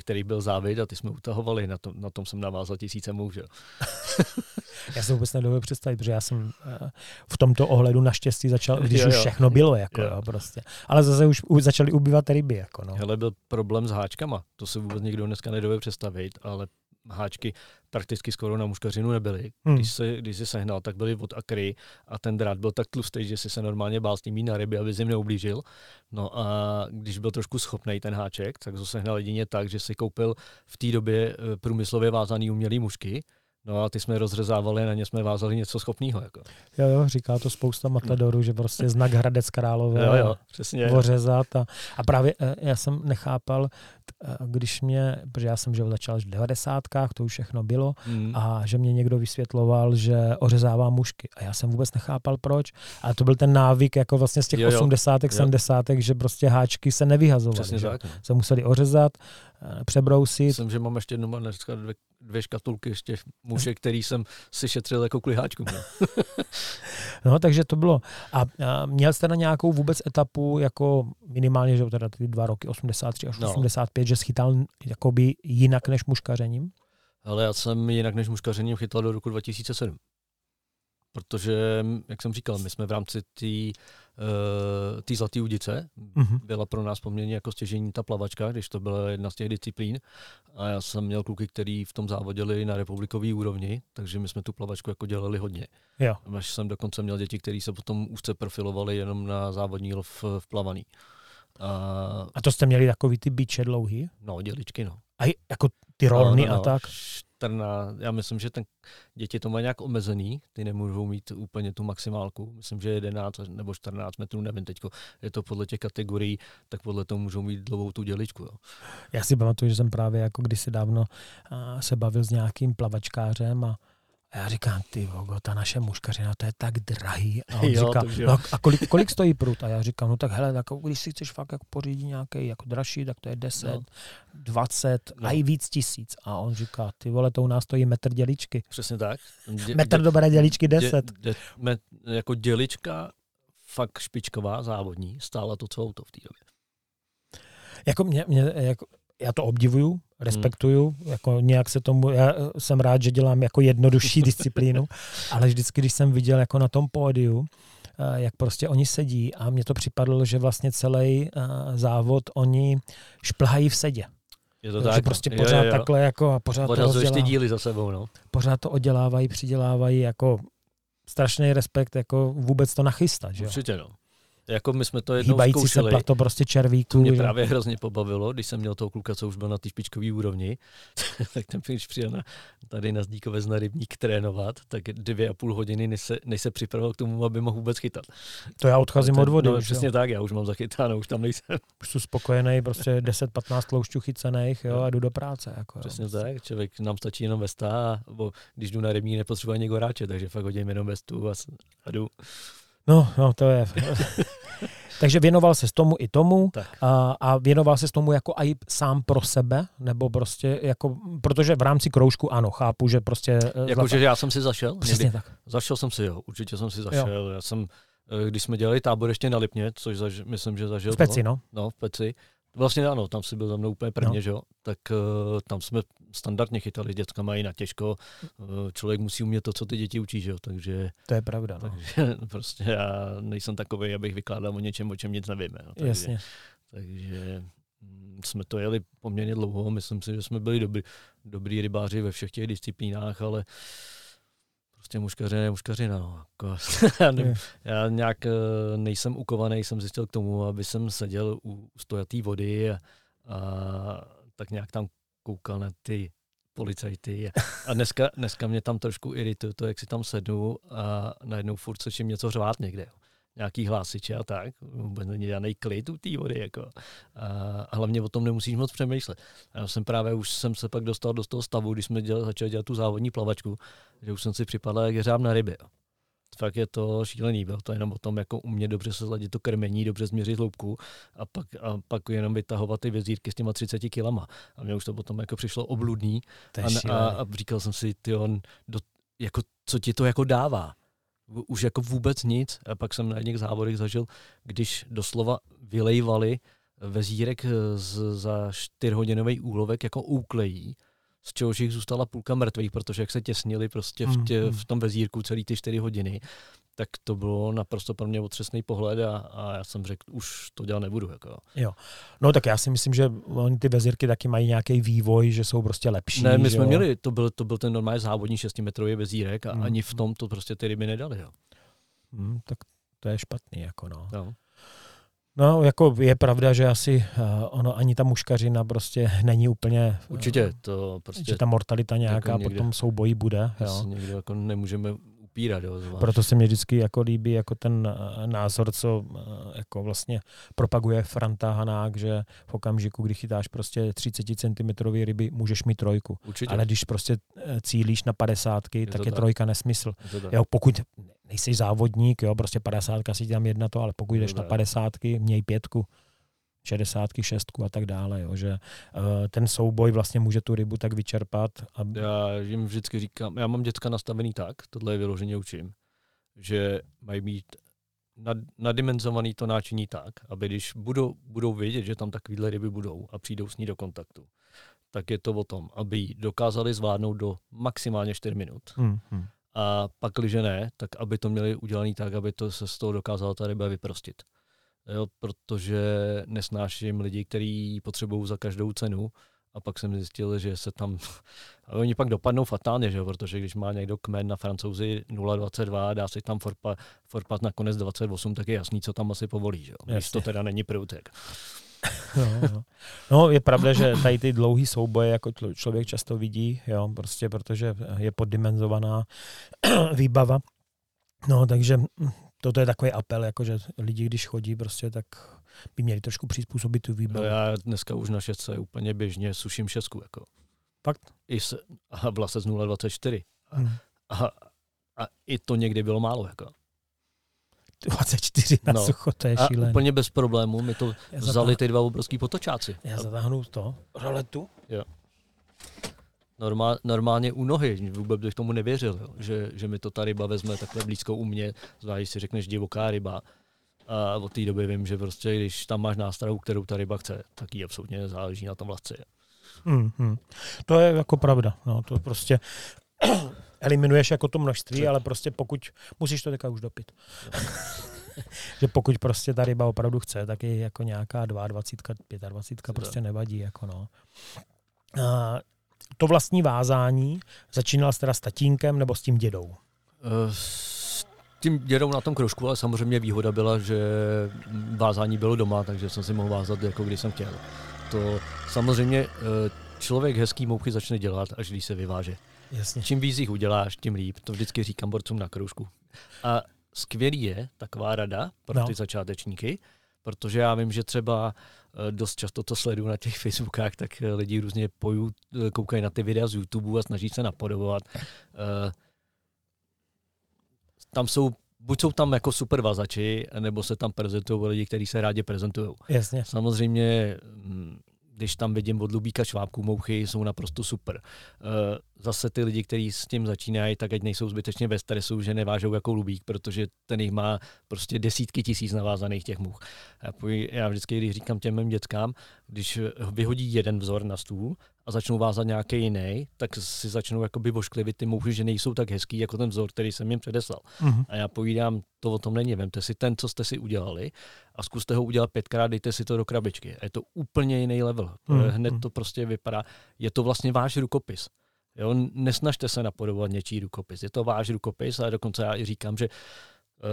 B: který byl závid a ty jsme utahovali, na, to, na tom jsem navázal tisíce mužů.
A: já se vůbec nedovedu představit, protože já jsem eh, v tomto ohledu naštěstí začal, když jo, už všechno bylo, jako jo. Jo, prostě. Ale zase už, začaly ubývat ryby, jako no.
B: Hele, byl problém s háčkama, to se vůbec nikdo dneska nedovede představit, ale háčky prakticky skoro na muškařinu nebyly. Hmm. Když, se, když si sehnal, tak byly od akry a ten drát byl tak tlustý, že si se normálně bál s ním na ryby, aby zim neublížil. No a když byl trošku schopný ten háček, tak ho sehnal jedině tak, že si koupil v té době eh, průmyslově vázaný umělý mušky No a ty jsme rozřezávali, na ně jsme vázali něco schopného. Jako.
A: Jo, jo, říká to spousta matadorů, že prostě znak Hradec Králové
B: jo, jo, přesně.
A: ořezat. A, a právě eh, já jsem nechápal, když mě, protože já jsem že začal v 90. to už všechno bylo, mm. a že mě někdo vysvětloval, že ořezává mušky. A já jsem vůbec nechápal proč. A to byl ten návyk jako vlastně z těch jo, jo. 80. 70. že prostě háčky se nevyhazovaly. Přesně že? tak. No. Se museli ořezat, eh, přebrousit.
B: Myslím, že mám ještě doma dvě, dvě škatulky ještě muže, který jsem si šetřil jako kliháčku. No.
A: no, takže to bylo. A, a měl jste na nějakou vůbec etapu, jako minimálně, že teda ty dva roky, 83 až no. 85, že schytal jakoby jinak než muškařením?
B: Ale já jsem jinak než muškařením chytal do roku 2007 protože, jak jsem říkal, my jsme v rámci té uh, zlaté udice, uh-huh. byla pro nás poměrně jako stěžení ta plavačka, když to byla jedna z těch disciplín. A já jsem měl kluky, který v tom závodili na republikový úrovni, takže my jsme tu plavačku jako dělali hodně.
A: Jo.
B: Až jsem dokonce měl děti, kteří se potom úzce profilovali jenom na závodní v, v plavaný.
A: A, a to jste měli takový ty biče dlouhý?
B: No, děličky, no.
A: A jako ty rolny no, no, no. a tak?
B: 14, já myslím, že ten, děti to mají nějak omezený, ty nemůžou mít úplně tu maximálku, myslím, že 11 nebo 14 metrů, nevím teď, je to podle těch kategorií, tak podle toho můžou mít dlouhou tu děličku. Jo.
A: Já si pamatuju, že jsem právě jako kdysi dávno se bavil s nějakým plavačkářem a a já říkám, ty vogo, ta naše muškařina, to je tak drahý. A on jo, říká, no, a kolik, kolik stojí prut? A já říkám, no tak hele, tak, když si chceš fakt jako pořídit nějaký jako dražší, tak to je 10, no. 20 no. a i víc tisíc. A on říká, ty vole, to u nás stojí metr děličky.
B: Přesně tak.
A: Dě, metr dě, dobré děličky 10. Dě, dě,
B: met, jako dělička fakt špičková, závodní, stála to celou to v té době.
A: Jako mě, mě jako, já to obdivuju, respektuju, hmm. jako nějak se tomu, já jsem rád, že dělám jako jednodušší disciplínu, ale vždycky, když jsem viděl jako na tom pódiu, jak prostě oni sedí a mně to připadlo, že vlastně celý závod oni šplhají v sedě. Je to tak? Že prostě pořád jo, jo. takhle jako a pořád
B: to rozdělá, ty díly za sebou, no.
A: Pořád to oddělávají, přidělávají jako strašný respekt jako vůbec to nachystat, že
B: Určitě, no. Jako my jsme to jednou
A: Hýbající
B: zkoušeli.
A: se plato prostě červíků. To
B: mě že? právě hrozně pobavilo, když jsem měl toho kluka, co už byl na té špičkové úrovni, tak ten když přijel na, tady na Zdíkovec na rybník trénovat, tak dvě a půl hodiny, než se, než se připravil k tomu, aby mohl vůbec chytat.
A: To já odcházím od vody.
B: No, přesně jo. tak, já už mám zachytáno, už tam nejsem.
A: Už jsem spokojený, prostě 10-15 kloušťů chycených jo, a jdu do práce. Jako,
B: přesně jo. tak, člověk nám stačí jenom vesta, bo když jdu na rybník, nepotřebuje někoho ráče, takže fakt hodím jenom vestu a, a jdu.
A: No, no, to je. Takže věnoval se tomu i tomu a, a věnoval se tomu jako i sám pro sebe, nebo prostě jako, protože v rámci kroužku ano, chápu, že prostě...
B: Eh, Jakože já jsem si zašel?
A: Přesně někdy. tak.
B: Zašel jsem si, jo, určitě jsem si zašel. Jo. Já jsem, eh, když jsme dělali tábor ještě na Lipně, což zaž, myslím, že zažil.
A: V Peci, no.
B: No, v Peci, Vlastně ano, tam si byl za mnou úplně prvně, no. že jo? Tak uh, tam jsme standardně chytali, děcka mají na těžko, uh, člověk musí umět to, co ty děti učí, že jo? Takže...
A: To je pravda,
B: no. Takže prostě já nejsem takový, abych vykládal o něčem, o čem nic nevíme. No,
A: takže, Jasně.
B: Takže mm, jsme to jeli poměrně dlouho, myslím si, že jsme byli dobrý, dobrý rybáři ve všech těch disciplínách, ale prostě muškařina je muškařina. No. Jako, já, ne, já nějak eh, nejsem ukovaný, jsem zjistil k tomu, aby jsem seděl u stojatý vody a, a tak nějak tam koukal na ty policajty. A dneska, dneska mě tam trošku irituje to, jak si tam sednu a najednou furt slyším něco řvát někde. Nějaký hlásiče a tak. Vůbec není žádný klid u té vody. Jako. A, a, hlavně o tom nemusíš moc přemýšlet. Já jsem právě už jsem se pak dostal do toho stavu, když jsme dělali, začali dělat tu závodní plavačku, že už jsem si připadal jak jeřáb na ryby. Jo. Fakt je to šílený, bylo to jenom o tom, jako umět dobře se zladit to krmení, dobře změřit hloubku a pak, a pak jenom vytahovat ty vezírky s těma 30 kilama. A mě už to potom jako přišlo obludný a, a, a, říkal jsem si, ty on, do, jako, co ti to jako dává? už jako vůbec nic. A pak jsem na jedných závodech zažil, když doslova vylejvali vezírek z, za čtyřhodinový úlovek jako úklejí, z čehož jich zůstala půlka mrtvých, protože jak se těsnili prostě v, tě, mm, mm. v tom vezírku celý ty čtyři hodiny, tak to bylo naprosto pro mě otřesný pohled a, a já jsem řekl, už to dělat nebudu. Jako.
A: Jo. No tak já si myslím, že oni ty vezírky taky mají nějaký vývoj, že jsou prostě lepší.
B: Ne, my jsme jo? měli, to byl, to byl ten normální závodní 6-metrový vezírek a hmm. ani v tom to prostě ty ryby nedali. Jo.
A: Hmm, tak to je špatný, jako no. no. No, jako je pravda, že asi uh, ono ani ta muškařina prostě není úplně...
B: Určitě, to prostě...
A: Že ta mortalita nějaká jako někde, potom soubojí bude.
B: Jo. Někde jako nemůžeme upírat. Jo,
A: Proto se mi vždycky jako líbí jako ten eh, názor, co eh, jako vlastně propaguje Franta Hanák, že v okamžiku, kdy chytáš prostě 30 cm ryby, můžeš mít trojku.
B: Určitě.
A: Ale když prostě eh, cílíš na padesátky, tak je tak. trojka nesmysl. Je jo, pokud nejsi závodník, jo, prostě padesátka si tam jedna to, ale pokud jdeš na padesátky, měj pětku šedesátky, šestku a tak dále, jo, že uh, ten souboj vlastně může tu rybu tak vyčerpat. A...
B: Já jim vždycky říkám, já mám děcka nastavený tak, tohle je vyloženě učím, že mají mít nad, nadimenzovaný to náčiní tak, aby když budou, budou vědět, že tam takovýhle ryby budou a přijdou s ní do kontaktu, tak je to o tom, aby ji dokázali zvládnout do maximálně 4 minut. Hmm, hmm. A pak, když ne, tak aby to měli udělané tak, aby to se z toho dokázala ta ryba vyprostit jo, protože nesnáším lidi, kteří potřebují za každou cenu. A pak jsem zjistil, že se tam, a oni pak dopadnou fatálně, že jo? protože když má někdo kmen na francouzi 0,22 dá si tam forpa, forpat na konec 28, tak je jasný, co tam asi povolí. Že jo? Když to teda není průtek.
A: No, no. no, je pravda, že tady ty dlouhý souboje jako člověk často vidí, jo, prostě protože je poddimenzovaná výbava. No, takže toto je takový apel, jako že lidi, když chodí, prostě, tak by měli trošku přizpůsobit tu výbavu.
B: No já dneska už na šestce úplně běžně suším šestku. Jako.
A: Fakt?
B: I s, a vlase z 0,24. A, hmm. a, a, i to někdy bylo málo. Jako.
A: 24 na no. sucho, to je šílené.
B: úplně bez problémů mi to vzali ty dva obrovský potočáci.
A: Já zatáhnu to, roletu.
B: Jo normál, normálně u nohy. Vůbec bych tomu nevěřil, jo. Že, že mi to ta ryba vezme takhle blízko u mě, zvlášť si řekneš divoká ryba. A od té doby vím, že prostě, když tam máš nástrahu, kterou ta ryba chce, tak jí absolutně záleží na tom vlastce.
A: Hmm, hmm. To je jako pravda. No, to prostě eliminuješ jako to množství, Před. ale prostě pokud, musíš to teďka už dopit. že pokud prostě ta ryba opravdu chce, tak je jako nějaká 22, 25 prostě nevadí. Jako no. A to vlastní vázání začínal s teda s tatínkem nebo s tím dědou? Uh,
B: s tím dědou na tom kroužku, ale samozřejmě výhoda byla, že vázání bylo doma, takže jsem si mohl vázat, jako když jsem chtěl. To samozřejmě eh, člověk hezký mouchy začne dělat, až když se vyváže. Jasně. Čím víc jich uděláš, tím líp. To vždycky říkám borcům na kroužku. A skvělý je taková rada pro no. ty začátečníky, protože já vím, že třeba eh, dost často to sleduju na těch Facebookách, tak eh, lidi různě pojú, eh, koukají na ty videa z YouTube a snaží se napodobovat. Tam jsou buď jsou tam jako super vazači, nebo se tam prezentují lidi, kteří se rádi prezentují.
A: Jasně.
B: Samozřejmě mm, když tam vidím od Lubíka švábku mouchy, jsou naprosto super. Eh, zase ty lidi, kteří s tím začínají, tak ať nejsou zbytečně ve stresu, že nevážou jako Lubík, protože ten jich má prostě desítky tisíc navázaných těch much. Já vždycky, když říkám těm mým dětskám, když vyhodí jeden vzor na stůl a začnou vázat nějaký jiný, tak si začnou jakoby vošklivit ty mouchy, že nejsou tak hezký jako ten vzor, který jsem jim předeslal. Mm-hmm. A já povídám, to o tom není, vemte si ten, co jste si udělali a zkuste ho udělat pětkrát, dejte si to do krabičky. A je to úplně jiný level. Mm-hmm. Hned to prostě vypadá, je to vlastně váš rukopis. Jo, nesnažte se napodobovat něčí rukopis. Je to váš rukopis a dokonce já i říkám, že uh,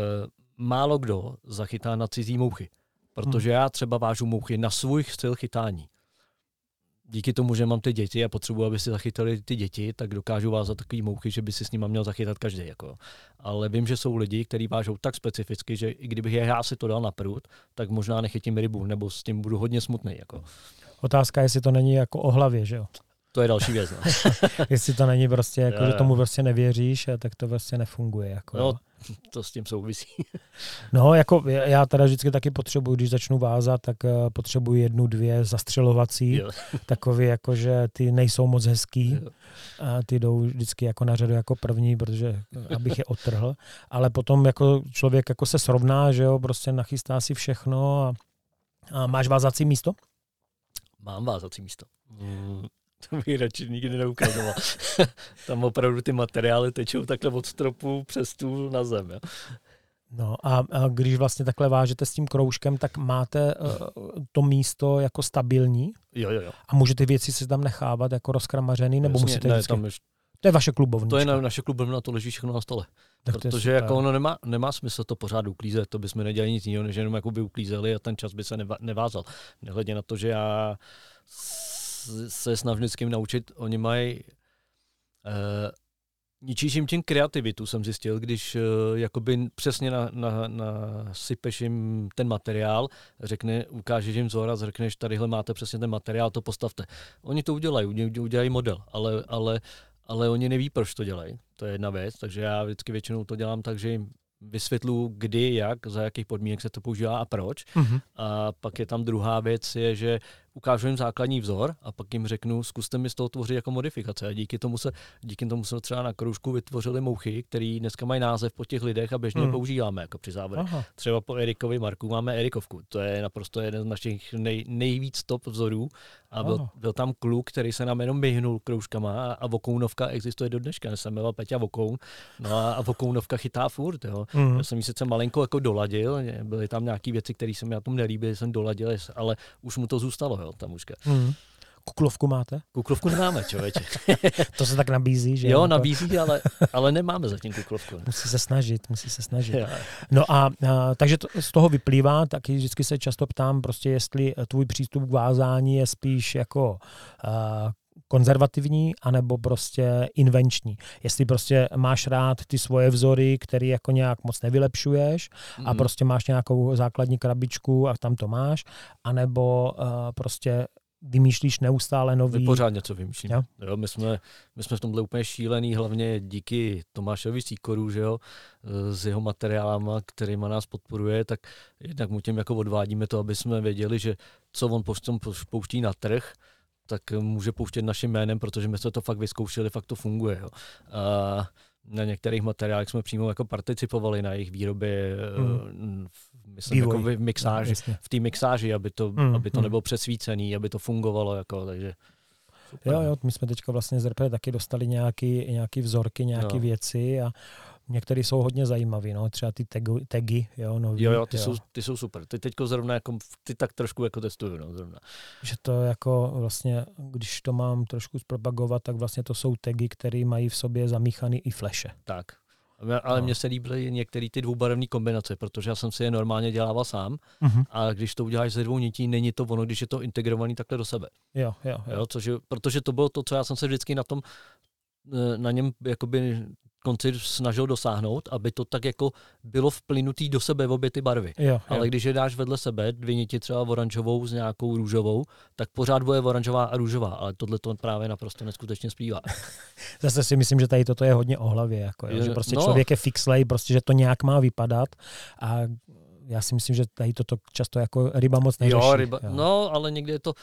B: málo kdo zachytá na cizí mouchy. Protože hmm. já třeba vážu mouchy na svůj styl chytání díky tomu, že mám ty děti a potřebuji, aby si zachytali ty děti, tak dokážu vázat takový mouchy, že by si s nimi měl zachytat každý. Jako. Ale vím, že jsou lidi, kteří vážou tak specificky, že i kdybych je já si to dal na prut, tak možná nechytím rybu, nebo s tím budu hodně smutný. Jako.
A: Otázka, jestli to není jako o hlavě, že jo?
B: To je další věc. No.
A: jestli to není prostě, jako, že tomu prostě nevěříš, tak to prostě nefunguje. Jako,
B: no, to s tím souvisí.
A: no, jako já teda vždycky taky potřebuji, když začnu vázat, tak uh, potřebuji jednu, dvě zastřelovací, jo. takový jako, že ty nejsou moc hezký, jo. a ty jdou vždycky jako na řadu jako první, protože abych je otrhl, ale potom jako člověk jako se srovná, že jo, prostě nachystá si všechno a, a máš vázací místo?
B: Mám vázací místo. Mm, to bych radši nikdy neukazoval. Tam opravdu ty materiály tečou takhle od stropu přes stůl na zem. Jo.
A: No a, a když vlastně takhle vážete s tím kroužkem, tak máte uh, to místo jako stabilní?
B: Jo, jo, jo.
A: A můžete věci si tam nechávat jako rozkramařený, nebo Jasně, musíte ne, vždycky... tam ještě... To je vaše klubovnička.
B: To je na, naše klubovna, to leží všechno na stole. Tak Protože jako ono nemá, nemá smysl to pořád uklízet, to bychom nedělali nic jiného, než jenom jako by uklízeli a ten čas by se nevázal. Nehledě na to, že já se snažím vždycky naučit, oni mají uh, ničíš jim tím kreativitu, jsem zjistil, když uh, jakoby přesně na, na, na sypeš jim ten materiál, řekne, ukážeš jim vzor a řekneš, tadyhle máte přesně ten materiál, to postavte. Oni to udělají, udělají model, ale, ale, ale oni neví, proč to dělají. To je jedna věc, takže já vždycky většinou to dělám tak, že jim vysvětlu, kdy, jak, za jakých podmínek se to používá a proč. Mm-hmm. A pak je tam druhá věc, je, že ukážu jim základní vzor a pak jim řeknu, zkuste mi z toho tvořit jako modifikace. A díky tomu se, díky tomu se třeba na kroužku vytvořili mouchy, které dneska mají název po těch lidech a běžně hmm. používáme jako při závodech. Třeba po Erikovi Marku máme Erikovku. To je naprosto jeden z našich nej, nejvíc top vzorů. A byl, byl, tam kluk, který se nám jenom vyhnul kroužkama a Vokounovka existuje do dneška. Jsem jmenoval Peťa Vokoun. No a, a Vokounovka chytá furt. Jo. Hmm. Já jsem ji sice malinko jako doladil, byly tam nějaké věci, které se mi na tom nelíbily, jsem doladil, ale už mu to zůstalo jo, ta mužka. Mm.
A: Kuklovku máte?
B: Kuklovku nemáme, člověče.
A: to se tak nabízí, že?
B: Jo, nabízí, ale, ale nemáme zatím kuklovku.
A: Musí se snažit, musí se snažit. No a, a takže to, z toho vyplývá, taky vždycky se často ptám, prostě jestli tvůj přístup k vázání je spíš jako a, konzervativní, anebo prostě invenční. Jestli prostě máš rád ty svoje vzory, které jako nějak moc nevylepšuješ mm. a mhm. prostě máš nějakou základní krabičku a tam to máš, anebo uh, prostě vymýšlíš neustále nový...
B: My pořád něco vymýšlíme. Jo? Jo, my, jsme, my jsme v tomhle úplně šílený, hlavně díky Tomášovi Sýkoru, že jo, eh, s jeho materiálama, kterýma nás podporuje, tak jednak mu tím jako odvádíme to, aby jsme věděli, že co on pouští na trh, tak může pouštět naším jménem, protože my jsme to fakt vyzkoušeli, fakt to funguje. Jo. A na některých materiálech jsme přímo jako participovali na jejich výrobě, hmm. myslím, jako v mixáži, no, v té mixáži, aby to, hmm. aby to hmm. nebylo přesvícený, aby to fungovalo, jako, takže
A: Super. Jo, jo, my jsme teďka vlastně z RP taky dostali nějaký, nějaký vzorky, nějaké no. věci a některé jsou hodně zajímavé, no, třeba ty tagy, tagy jo, nový,
B: jo, jo, ty, jo. Jsou, ty jsou super. Ty teďko zrovna jako, ty tak trošku jako testuju, no, zrovna.
A: Že to jako vlastně, když to mám trošku zpropagovat, tak vlastně to jsou tagy, které mají v sobě zamíchaný i fleše.
B: Tak, ale no. mně se líbily některé ty dvoubarevné kombinace, protože já jsem si je normálně dělával sám uh-huh. a když to uděláš ze dvou nití, není to ono, když je to integrovaný takhle do sebe.
A: Jo, jo, jo.
B: jo což, protože to bylo to, co já jsem se vždycky na tom eh, na něm jakoby konci snažil dosáhnout, aby to tak jako bylo vplynutý do sebe v obě ty barvy.
A: Jo, jo.
B: Ale když je dáš vedle sebe, dvě niti třeba oranžovou s nějakou růžovou, tak pořád bude oranžová a růžová, ale tohle to právě naprosto neskutečně zpívá.
A: Zase si myslím, že tady toto je hodně o hlavě, jako, jo, že prostě no. člověk je fixlej, prostě, že to nějak má vypadat a já si myslím, že tady toto často jako ryba moc neřeší. Jo, ryba,
B: jo. no, ale někdy je to,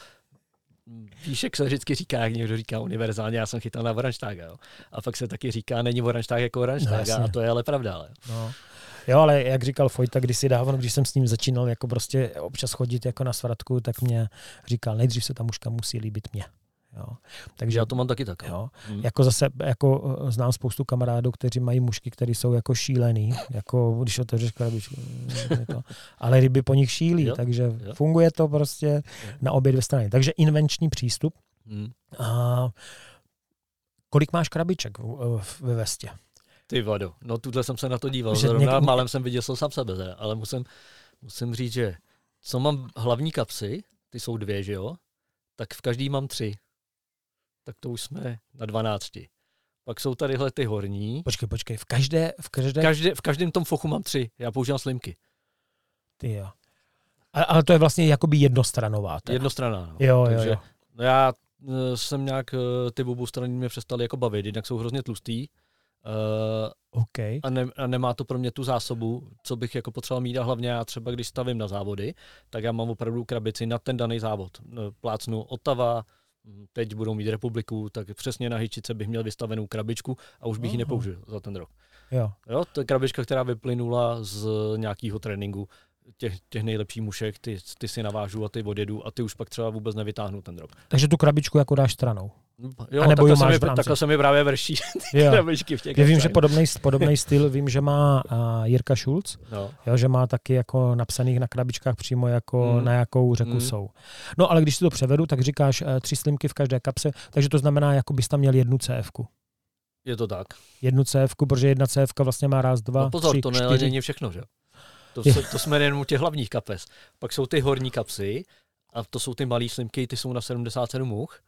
B: víš, jak se vždycky říká, jak někdo říká univerzálně, já jsem chytal na Voranštága, jo. A pak se taky říká, není Voranštág jako Voranštága, no, a to je ale pravda. Ale.
A: No. Jo, ale jak říkal Fojta kdysi dávno, když jsem s ním začínal jako prostě občas chodit jako na svratku, tak mě říkal, nejdřív se ta mužka musí líbit mě. Jo.
B: Takže já to mám taky tak.
A: Jo. Hmm. Jako zase, jako eh, znám spoustu kamarádů, kteří mají mužky, které jsou jako šílený, jako když otevřeš krabičku. To. Ale ryby po nich šílí, jo. takže jo. funguje to prostě jo. na obě dvě strany. Takže invenční přístup. Hmm. A kolik máš krabiček ve vestě?
B: Ty vado, no tuhle jsem se na to díval, že zrovna něk... málem jsem viděl sám sebe, ale musím, musím říct, že co mám hlavní kapsy, ty jsou dvě, že jo, tak v každý mám tři tak to už jsme na 12. Pak jsou tadyhle ty horní.
A: Počkej, počkej, v každé... V, každé...
B: každé, v každém tom fochu mám tři, já používám slimky.
A: Ty jo. A, ale to je vlastně jakoby jednostranová.
B: Teda. Jednostraná, no.
A: Jo, Takže, jo, jo.
B: No já e, jsem nějak, e, ty obou strany mě přestaly jako bavit, jinak jsou hrozně tlustý.
A: Uh, okay.
B: a, ne, a nemá to pro mě tu zásobu, co bych jako potřeboval mít a hlavně já třeba, když stavím na závody, tak já mám opravdu krabici na ten daný závod. Plácnu Otava, teď budou mít republiku, tak přesně na hyčice bych měl vystavenou krabičku a už bych ji nepoužil za ten rok.
A: Jo.
B: jo. To je krabička, která vyplynula z nějakého tréninku těch, těch nejlepších mušek, ty, ty si navážu a ty odjedu a ty už pak třeba vůbec nevytáhnu ten rok.
A: Takže tu krabičku jako dáš stranou?
B: Jo, a nebo takhle, se mi, takhle se mi právě vrší ty krabičky v těch
A: Já vím, že podobný, podobný styl, vím, že má uh, Jirka Schulz, no. jo, že má taky jako napsaných na krabičkách přímo jako mm. na jakou řeku mm. jsou. No ale když si to převedu, tak říkáš uh, tři slimky v každé kapse, takže to znamená, jako bys tam měl jednu cf -ku.
B: Je to tak.
A: Jednu cf protože jedna cf vlastně má raz, dva, no pozor, tři,
B: to
A: není
B: všechno, že to, se, to jsme jenom u těch hlavních kapes. Pak jsou ty horní kapsy a to jsou ty malé slimky, ty jsou na 77 much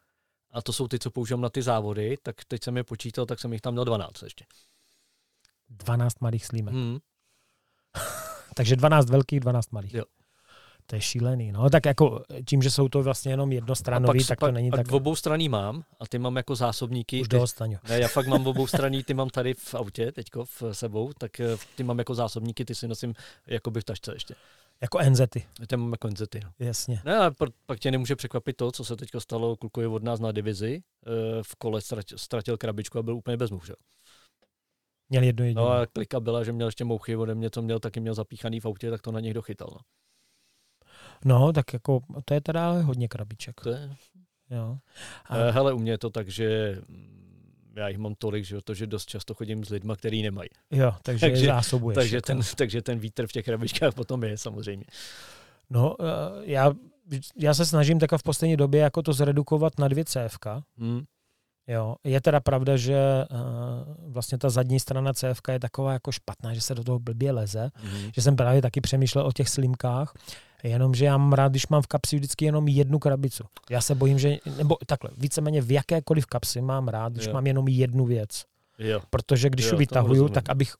B: a to jsou ty, co používám na ty závody, tak teď jsem je počítal, tak jsem jich tam měl 12 ještě.
A: 12 malých slímek. Hmm. Takže 12 velkých, 12 malých.
B: Jo.
A: To je šílený. No, tak jako tím, že jsou to vlastně jenom jednostranový, tak to pak, není tak...
B: v obou straní mám a ty mám jako zásobníky.
A: Už ty,
B: Ne, já fakt mám v obou straní, ty mám tady v autě teďko v sebou, tak eh, ty mám jako zásobníky, ty si nosím jako by v tašce ještě.
A: Jako NZety.
B: Ty mám jako NZety. No.
A: Jasně.
B: Ne, a pak tě nemůže překvapit to, co se teďko stalo klukovi od nás na divizi. Eh, v kole ztratil, ztratil krabičku a byl úplně bez muže.
A: Měl jednu jedinou.
B: No a klika byla, že měl ještě mouchy ode mě, co měl, taky měl zapíchaný v autě, tak to na něj dochytal. No.
A: No, tak jako to je teda hodně krabiček.
B: To je.
A: Jo.
B: A... Eh, hele, u mě je to tak, že mm, já jich mám tolik, že, to, že dost často chodím s lidma, který nemají.
A: Jo, takže, takže zásobuješ.
B: Takže jako. ten, takže ten vítr v těch krabičkách potom je samozřejmě.
A: No, eh, já, já se snažím takhle v poslední době jako to zredukovat na dvě CFK. Hmm. Jo, je teda pravda, že uh, vlastně ta zadní strana CFK je taková jako špatná, že se do toho blbě leze, mm. že jsem právě taky přemýšlel o těch slimkách, jenomže já mám rád, když mám v kapsi vždycky jenom jednu krabicu. Já se bojím, že, nebo takhle, víceméně v jakékoliv kapsi mám rád, když jo. mám jenom jednu věc.
B: Jo.
A: Protože když jo, ji vytahuju, tak abych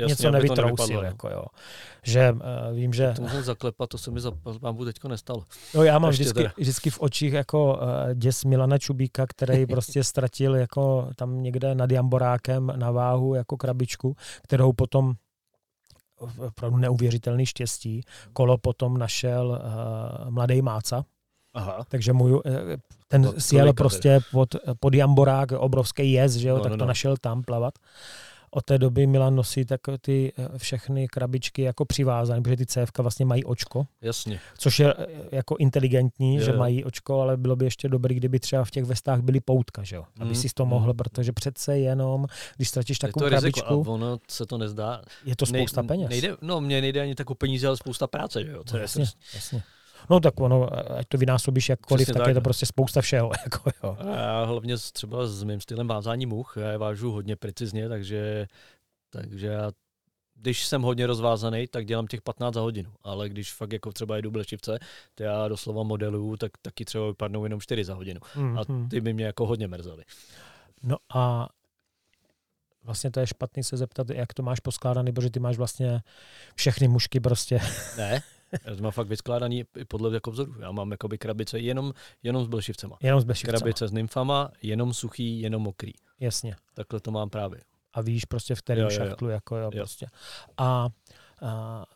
A: Jasně, něco nevytrousil. Jako, jo. Že uh, vím, že...
B: To mohu zaklepat, to se mi za pambu teďko nestalo.
A: No já mám vždycky, vždycky v očích jako uh, děs Milana Čubíka, který prostě ztratil jako tam někde nad Jamborákem na váhu jako krabičku, kterou potom opravdu neuvěřitelný štěstí. Kolo potom našel uh, mladý Máca, Aha. Takže můj, ten no, sjel prostě pod, pod Jamborák, obrovský jez, že jo, no, tak no, to no. našel tam plavat. Od té doby Milan nosí tak ty eh, všechny krabičky jako přivázané, protože ty CFK vlastně mají očko.
B: Jasně.
A: Což je eh, jako inteligentní, je. že mají očko, ale bylo by ještě dobré, kdyby třeba v těch vestách byly poutka, že jo? Aby mm. si to mohl, protože přece jenom, když ztratíš takovou je to krabičku.
B: Riziko, a ono se to nezdá.
A: Je to spousta Nej, peněz.
B: Nejde, no, mně nejde ani tak o peníze, ale spousta práce, že jo?
A: To no, jasně, je jasně. No tak ono, ať to vynásobíš jakkoliv, tak, tak, je to prostě spousta všeho. Jako, jo.
B: A hlavně třeba s mým stylem vázání much, já je vážu hodně precizně, takže, takže já když jsem hodně rozvázaný, tak dělám těch 15 za hodinu, ale když fakt jako třeba jedu blečivce, to já doslova modeluju, tak taky třeba vypadnou jenom 4 za hodinu. Mm-hmm. A mhm. ty by mě jako hodně mrzely.
A: No a vlastně to je špatný se zeptat, jak to máš poskládaný, protože ty máš vlastně všechny mušky prostě.
B: Ne, já to mám fakt vyskládaný podle jako vzoru. Já mám jakoby krabice jenom, jenom s blešivcema.
A: Jenom s blešivcema.
B: Krabice s nymfama, jenom suchý, jenom mokrý.
A: Jasně.
B: Takhle to mám právě.
A: A víš prostě v kterém šachtlu, jako jo, jo. prostě. A, a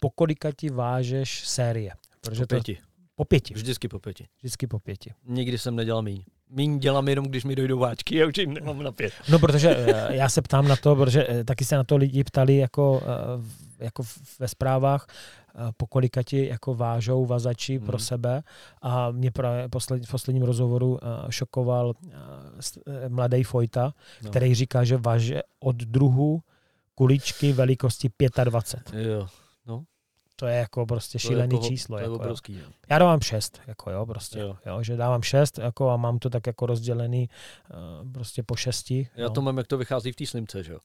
A: po kolika ti vážeš série?
B: Protože po pěti.
A: To, po pěti.
B: Vždycky po pěti.
A: Vždycky po pěti.
B: Nikdy jsem nedělal míň. Míň dělám jenom, když mi dojdou váčky, já už jim nemám na pět.
A: No, protože eh, já se ptám na to, protože eh, taky se na to lidi ptali jako, eh, jako ve zprávách, po kolika ti jako vážou vazači hmm. pro sebe a mě právě posled, v posledním rozhovoru šokoval mladý Fojta, no. který říká, že váže od druhu kuličky velikosti 25.
B: Jo, no.
A: To je jako prostě šílený jako, číslo.
B: To
A: je
B: jako, obrovský, jo.
A: Já dávám šest, jako jo, prostě. Jo. Jo, že dávám šest jako a mám to tak jako rozdělený uh, prostě po šesti.
B: Já no. to mám, jak to vychází v té slimce, že jo.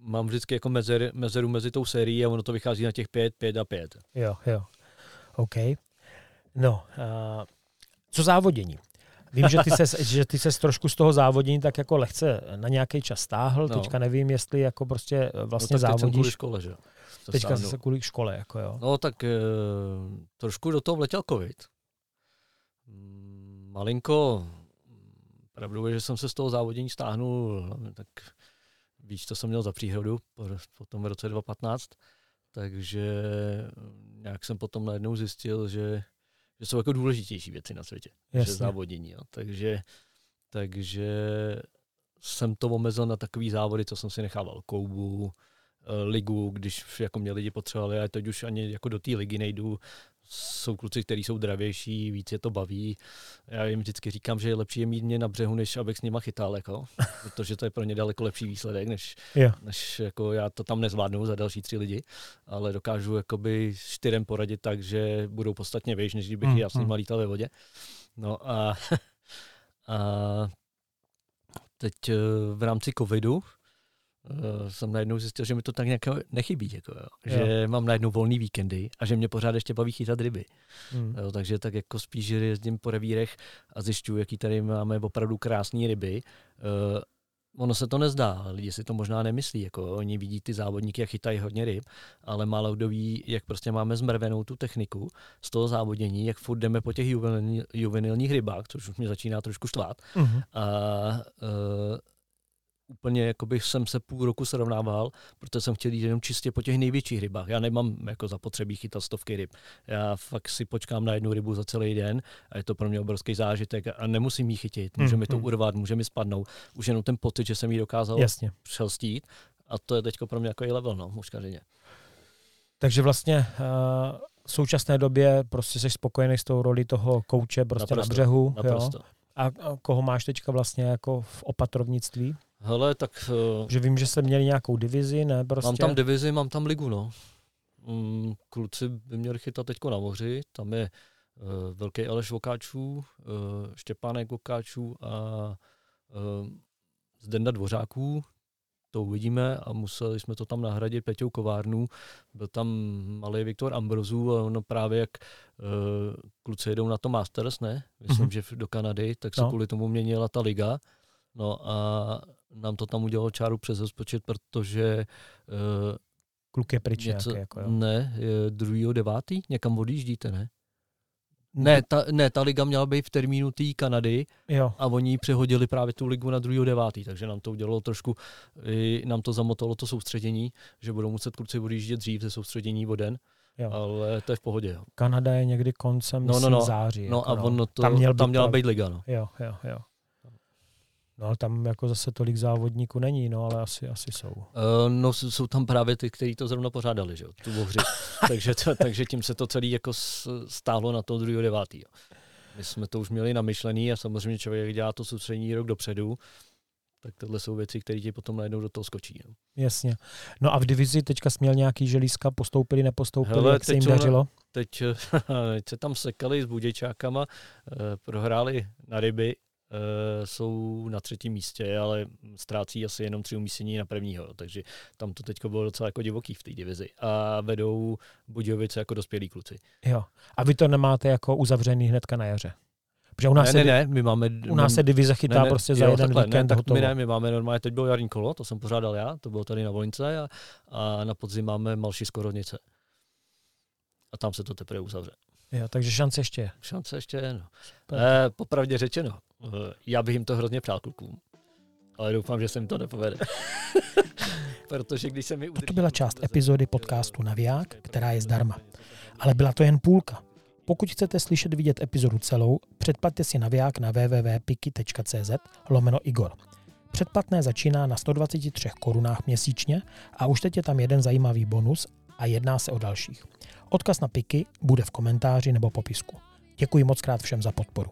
B: Mám vždycky jako mezer, mezeru mezi tou sérií a ono to vychází na těch pět, pět a pět.
A: Jo, jo. OK. No, uh, co závodění? Vím, že ty, ses, že ty ses trošku z toho závodění tak jako lehce na nějaký čas stáhl, no. teďka nevím, jestli jako prostě vlastně no, tak závodíš. Teď
B: škole, že?
A: Teďka se kvůli škole, jako jo.
B: No tak e, trošku do toho vletěl covid. Mm, malinko, pravdou je, že jsem se z toho závodění stáhnul, tak víš, to jsem měl za příhodu po, po tom roce 2015, takže nějak jsem potom najednou zjistil, že, že jsou jako důležitější věci na světě, Jasně. že závodění. Jo. Takže, takže jsem to omezil na takový závody, co jsem si nechával koubu, Eh, ligu, když jako mě lidi potřebovali, a teď už ani jako do té ligy nejdu. Jsou kluci, kteří jsou dravější, víc je to baví. Já jim vždycky říkám, že je lepší je mít mě na břehu, než abych s nima chytal, jako, protože to je pro ně daleko lepší výsledek, než, yeah. než jako já to tam nezvládnu za další tři lidi, ale dokážu jakoby čtyřem poradit tak, že budou podstatně věž, než kdybych mm, já s nima mm. lítal ve vodě. No a, a teď eh, v rámci covidu uh, jsem najednou zjistil, že mi to tak nějak nechybí, jako, jo. že jo. mám najednou volný víkendy a že mě pořád ještě baví chytat ryby. Hmm. Jo, takže tak jako spíš jezdím po revírech a zjišťuju, jaký tady máme opravdu krásné ryby. Uh, ono se to nezdá, lidi si to možná nemyslí, jako oni vidí ty závodníky, jak chytají hodně ryb, ale málo kdo ví, jak prostě máme zmrvenou tu techniku z toho závodění, jak furt jdeme po těch juvenil, juvenilních rybách, což už mě začíná trošku štvát. Uh-huh. A uh, úplně jako bych jsem se půl roku srovnával, protože jsem chtěl jít jenom čistě po těch největších rybách. Já nemám jako zapotřebí chytat stovky ryb. Já fakt si počkám na jednu rybu za celý den a je to pro mě obrovský zážitek a nemusím ji chytit. Může mi to hmm. urvat, může mi spadnout. Už jenom ten pocit, že jsem ji dokázal Jasně. přelstít a to je teď pro mě jako i level, no, muškařině.
A: Takže vlastně uh, v současné době prostě jsi spokojený s tou roli toho kouče prostě naprosto, na břehu. Naprosto. Jo? A koho máš teďka vlastně jako v opatrovnictví?
B: Hele, tak...
A: Uh, že vím, že jste měli nějakou divizi, ne? Prostě.
B: Mám tam divizi, mám tam ligu, no. Um, kluci by měli chytat teďko na moři, tam je uh, velký Aleš Vokáčů, uh, Štěpánek Vokáčů a uh, Zdenda Dvořáků, to uvidíme a museli jsme to tam nahradit Peťou Kovárnu. Byl tam malý Viktor Ambrozů a ono právě jak uh, kluci jedou na to Masters, ne? Myslím, mm-hmm. že do Kanady, tak se no. kvůli tomu měnila ta liga. No a nám to tam udělalo čáru přes rozpočet, protože uh,
A: Kluk je pryč něco, nějaký, jako jo.
B: Ne, je druhýho devátý, někam odjíždíte, ne? Ne, ta, ne, ta liga měla být v termínu té Kanady jo. a oni přehodili právě tu ligu na druhý devátý, takže nám to udělalo trošku, i nám to zamotalo to soustředění, že budou muset kluci odjíždět dřív ze soustředění o den, jo. ale to je v pohodě. Jo.
A: Kanada je někdy koncem no, no, no. září.
B: No jako, a no. ono to, tam, měl tam měla být liga. No.
A: Jo, jo, jo.
C: No ale tam jako zase tolik závodníků není, no ale asi, asi jsou. Uh,
B: no jsou tam právě ty, kteří to zrovna pořádali, že jo, tu hři. takže, to, takže tím se to celé jako stálo na to 2. 9. My jsme to už měli namyšlený a samozřejmě člověk dělá to soustřední rok dopředu, tak tohle jsou věci, které ti potom najednou do toho skočí. No.
C: Jasně. No a v divizi teďka směl nějaký želízka, postoupili, nepostoupili, Hele, jak se jim dařilo?
B: Teď, teď se tam sekali s buděčákama, eh, prohráli na ryby, jsou na třetím místě, ale ztrácí asi jenom tři umístění na prvního, takže tam to teď bylo docela jako divoký v té divizi. A vedou Budějovice jako dospělí kluci.
C: Jo. A vy to nemáte jako uzavřený hnedka na jaře?
B: Protože u nás, ne, ne, ne, my máme,
C: u nás se divize chytá ne, ne, prostě za jo, jeden takhle, víkend
B: ne, tak my ne, my máme normálně, teď bylo jarní kolo, to jsem pořádal já, to bylo tady na Volince a, a na podzim máme Malší Skorovnice. A tam se to teprve uzavře.
C: Jo, takže šance ještě je.
B: Šance ještě je, no. Eh, popravdě řečeno, eh, já bych jim to hrozně přál klukům, ale doufám, že se mi to nepovede. Protože když se mi
C: Toto byla část epizody podcastu Naviják, která je zdarma. Ale byla to jen půlka. Pokud chcete slyšet vidět epizodu celou, předplatte si naviják na www.piki.cz lomeno Igor. Předplatné začíná na 123 korunách měsíčně a už teď je tam jeden zajímavý bonus a jedná se o dalších. Odkaz na Piky bude v komentáři nebo popisku. Děkuji moc krát všem za podporu.